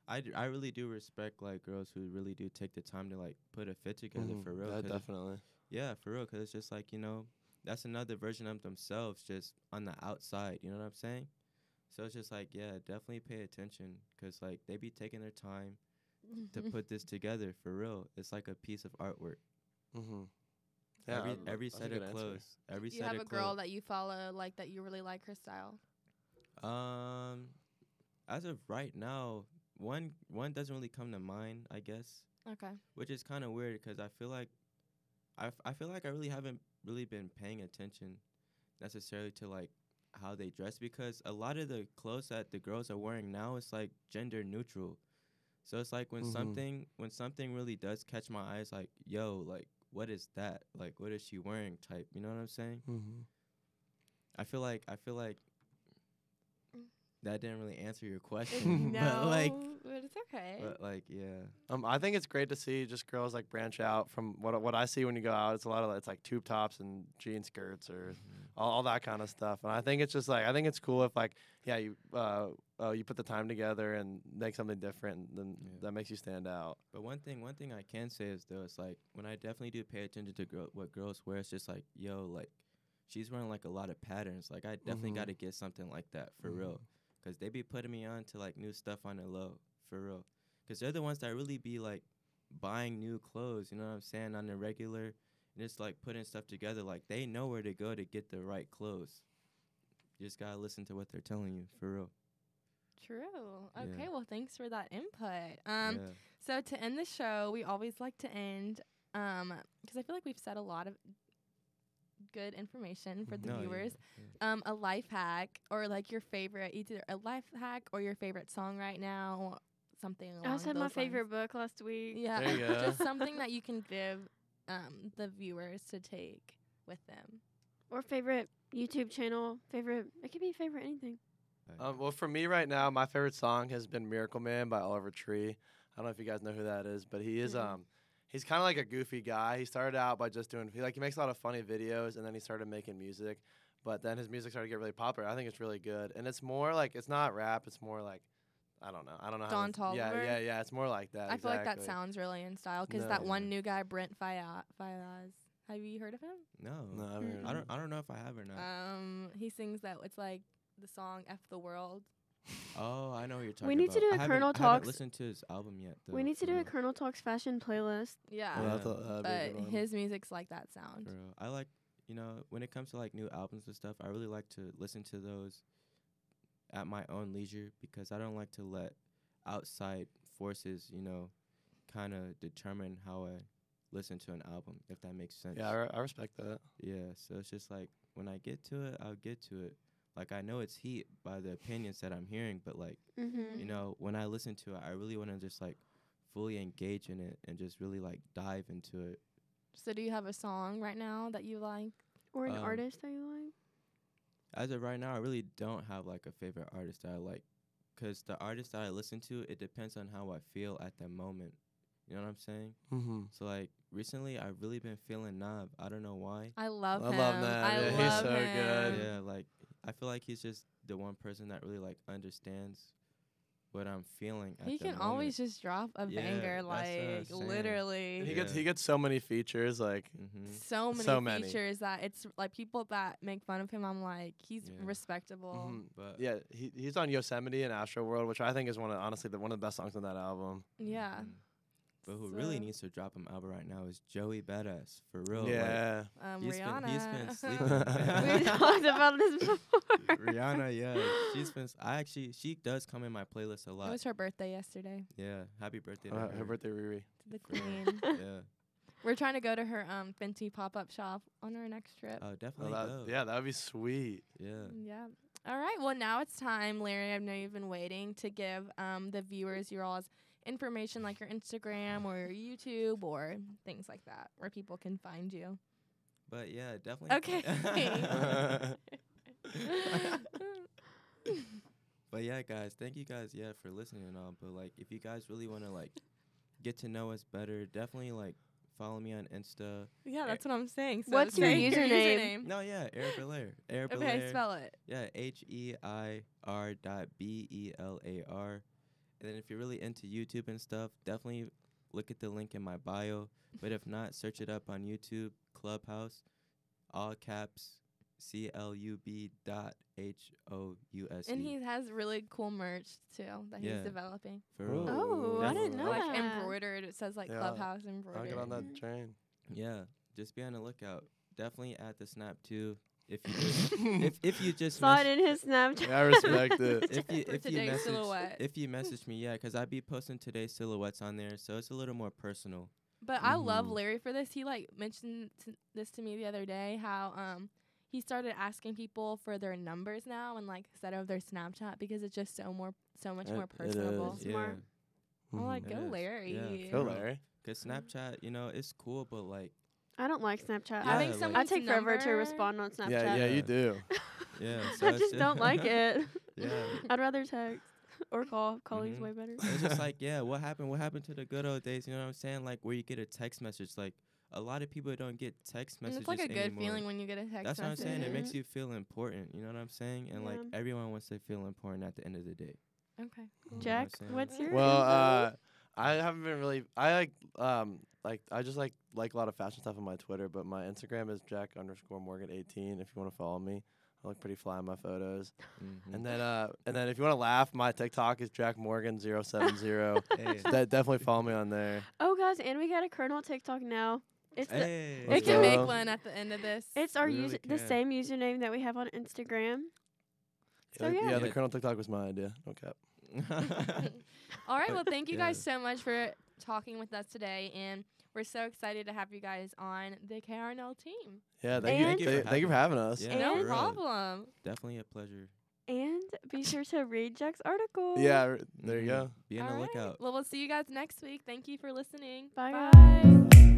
I, d- I really do respect like girls who really do take the time to like put a fit together for real. Mm-hmm. Yeah, 'cause- definitely. Yeah, for real. Cause it's just like you know, that's another version of themselves, just on the outside. You know what I'm saying? So it's just like yeah, definitely pay attention, cause like they be taking their time to [laughs] put this together for real. It's like a piece of artwork. Mm-hmm. Yeah, every um, every set good of answer. clothes. Every Do you set have a of girl clothes. that you follow like that you really like her style? Um, as of right now, one one doesn't really come to mind. I guess, Okay. which is kind of weird because I feel like, I f- I feel like I really haven't really been paying attention, necessarily to like how they dress because a lot of the clothes that the girls are wearing now is like gender neutral. So it's like when Mhm. something when something really does catch my eyes, like yo, like what is that? Like what is she wearing? Type, you know what I'm saying? Mm-hmm. I feel like I feel like. That didn't really answer your question, [laughs] no, but like, but it's okay. but like, yeah, Um, I think it's great to see just girls like branch out from what what I see when you go out. It's a lot of it's like tube tops and jean skirts or all, all that kind of stuff. And I think it's just like I think it's cool if like yeah you uh, uh you put the time together and make something different, then Yeah. that makes you stand out. But one thing, one thing I can say is though, it's like when I definitely do pay attention to girl, what girls wear, it's just like, yo, like she's wearing like a lot of patterns. Like I definitely Mhm. got to get something like that for real, cause they be putting me on to like new stuff on the low for real, cause they're the ones that really be like buying new clothes. You know what I'm saying on the regular, and just like putting stuff together. Like they know where to go to get the right clothes. You just gotta listen to what they're telling you for real. True. Yeah. Okay. Well, thanks for that input. Um. yeah. So to end the show, we always like to end um because I feel like we've said a lot of good information for the No, viewers. yeah. Um, a life hack or like your favorite, either a life hack or your favorite song right now, something. Along I said my those favorite lines. book last week. Yeah, There you [laughs] go. just something [laughs] that you can give um the viewers to take with them. Or favorite YouTube channel. Favorite. It could be favorite anything. Um, well, for me right now, my favorite song has been "Miracle Man" by Oliver Tree. I don't know if you guys know who that is, but he is Mm-mm. um he's kind of like a goofy guy. He started out by just doing he like he makes a lot of funny videos, and then he started making music. But then his music started to get really popular. I think it's really good, and it's more like it's not rap. It's more like I don't know. I don't know. Don how to, Yeah, yeah, yeah. It's more like that. I feel like that sounds really in style because No, that yeah. one new guy, Brent Faiyaz, Faiyaz. Have you heard of him? No, No, I haven't I don't. I don't know if I have or not. Um, he sings that it's like the song "F the World." Oh, I know what you're talking We need about. to do I a haven't- Kernel I haven't listened to his album yet. Though, we need to do a real. Kernel Talks fashion playlist. Yeah, Yeah, Yeah. I thought that'd be a but good one. his music's like that sound. For. I like, you know, when it comes to like new albums and stuff, I really like to listen to those at my own leisure because I don't like to let outside forces, you know, kind of determine how I listen to an album, if that makes sense. yeah, I, re- I respect that. Yeah, so it's just like when I get to it, I'll get to it. Like I know it's heat by the opinions that I'm hearing, but like Mm-hmm. you know, when I listen to it, I really want to just like fully engage in it and just really like dive into it. So, do you have a song right now that you like? Or an Um, artist that you like. As of right now, I really don't have like a favorite artist that I like, cause the artist that I listen to, it depends on how I feel at that moment. You know what I'm saying? Mm-hmm. So like recently, I've really been feeling Nav. I don't know why. I love that. I him. love that. I Yeah, love he's so him. good. Yeah, like I feel like he's just the one person that really like understands what I'm feeling. He the can moment. always just drop a Yeah, banger, that's like saying. literally. He gets he gets so many features. Like Mm-hmm. so many So many. features that it's like people that make fun of him. I'm like, he's Yeah. respectable. mhm. But yeah, he he's on Yosemite and Astroworld, which I think is one of honestly the one of the best songs on that album. Yeah. Mhm. But who really needs to drop an album right now is Joey Badass for real. like, yeah, Um, He's been- Rihanna. he's been sleeping. [laughs] we [laughs] talked about this before. Rihanna, yeah, She's been, I actually, she does come in my playlist a lot. it was her birthday yesterday. yeah, happy birthday to Uh, her. her birthday Riri. To the queen. [laughs] yeah, We're trying to go to her um Fenty pop up shop on our next trip. oh, Oh, definitely. that, go. yeah, that would be sweet. yeah. Yeah. All right. Well, now it's time, Larry. I know you've been waiting to give um the viewers your all's information, like your Instagram or your YouTube or things like that, where people can find you. But yeah, definitely. Okay. [laughs] but yeah, guys, thank you guys, yeah, for listening and all. But like, if you guys really want to like get to know us better, definitely like follow me on Insta. yeah, that's what I'm saying. So What's your say username? No, yeah, Air Belair. Air Okay, Belair. spell it. Yeah, H E I R dot B E L A R. And then if you're really into YouTube and stuff, definitely look at the link in my bio. But if not, search it up on YouTube, Clubhouse, all caps, C L U B dot H O U S E. And he has really cool merch too that Yeah. he's developing. For real. Oh, I didn't know Like that. embroidered. It says like Yeah. Clubhouse I'll embroidered. get on that train. Yeah, just be on the lookout. Definitely at the snap too. If you just, if if you just Saw mess- it in his Snapchat. Yeah, I respect it. [laughs] if you if you message silhouette. if you message me, yeah, 'cause I be posting today's silhouettes on there, so it's a little more personal. But I love Mhm. Larry for this. He like mentioned t- this to me the other day. How um he started asking people for their numbers now and like instead of their Snapchat because it's just so more so much It- more it personable. is. Smart. I'm like, go is. Larry. Yeah, Go Larry. Cause Snapchat, you know, it's cool, but like, I don't like Snapchat. Having like- someone I take forever to respond on Snapchat. Yeah, yeah, you do. [laughs] yeah. So I it's just don't like it. [laughs] Yeah. [laughs] I'd rather text or call. Calling's Mhm. way better. it's just like, yeah, what happened? What happened to the good old days? You know what I'm saying? Like where you get a text message. Like a lot of people don't get text And messages it's like a good anymore. feeling when you get a text That's what I'm saying. It makes you feel important. You know what I'm saying? And like everyone wants to feel important at the end of the day. Okay. cool. Yeah. Jack, saying? what's your Well, uh, I haven't been really. I like um like I just like like a lot of fashion stuff on my Twitter, but my Instagram is Jack underscore Morgan eighteen. If you want to follow me, I look pretty fly in my photos. Mhm. And then uh and then if you want to laugh, my TikTok is Jack Morgan 070. [laughs] hey, De- definitely follow me on there. oh, guys, and we got a Kernel TikTok now. It's the, hey, We Let's can make one at the end of this. it's our We user really the can. same username that we have on Instagram. So Uh, yeah. yeah, the Yeah. Kernel TikTok was my idea. No cap. [laughs] [laughs] All right. Well, thank you guys Yeah. so much for talking with us today, and we're so excited to have you guys on the KRNL team. Yeah, thank And- you. Th- thank you for having us. Yeah, no And- for real. problem. Definitely a pleasure. And be sure to read Jack's article. Yeah, r- there you Mhm. go. Be on All the right. lookout. Well, we'll see you guys next week. Thank you for listening. Bye, Bye. guys.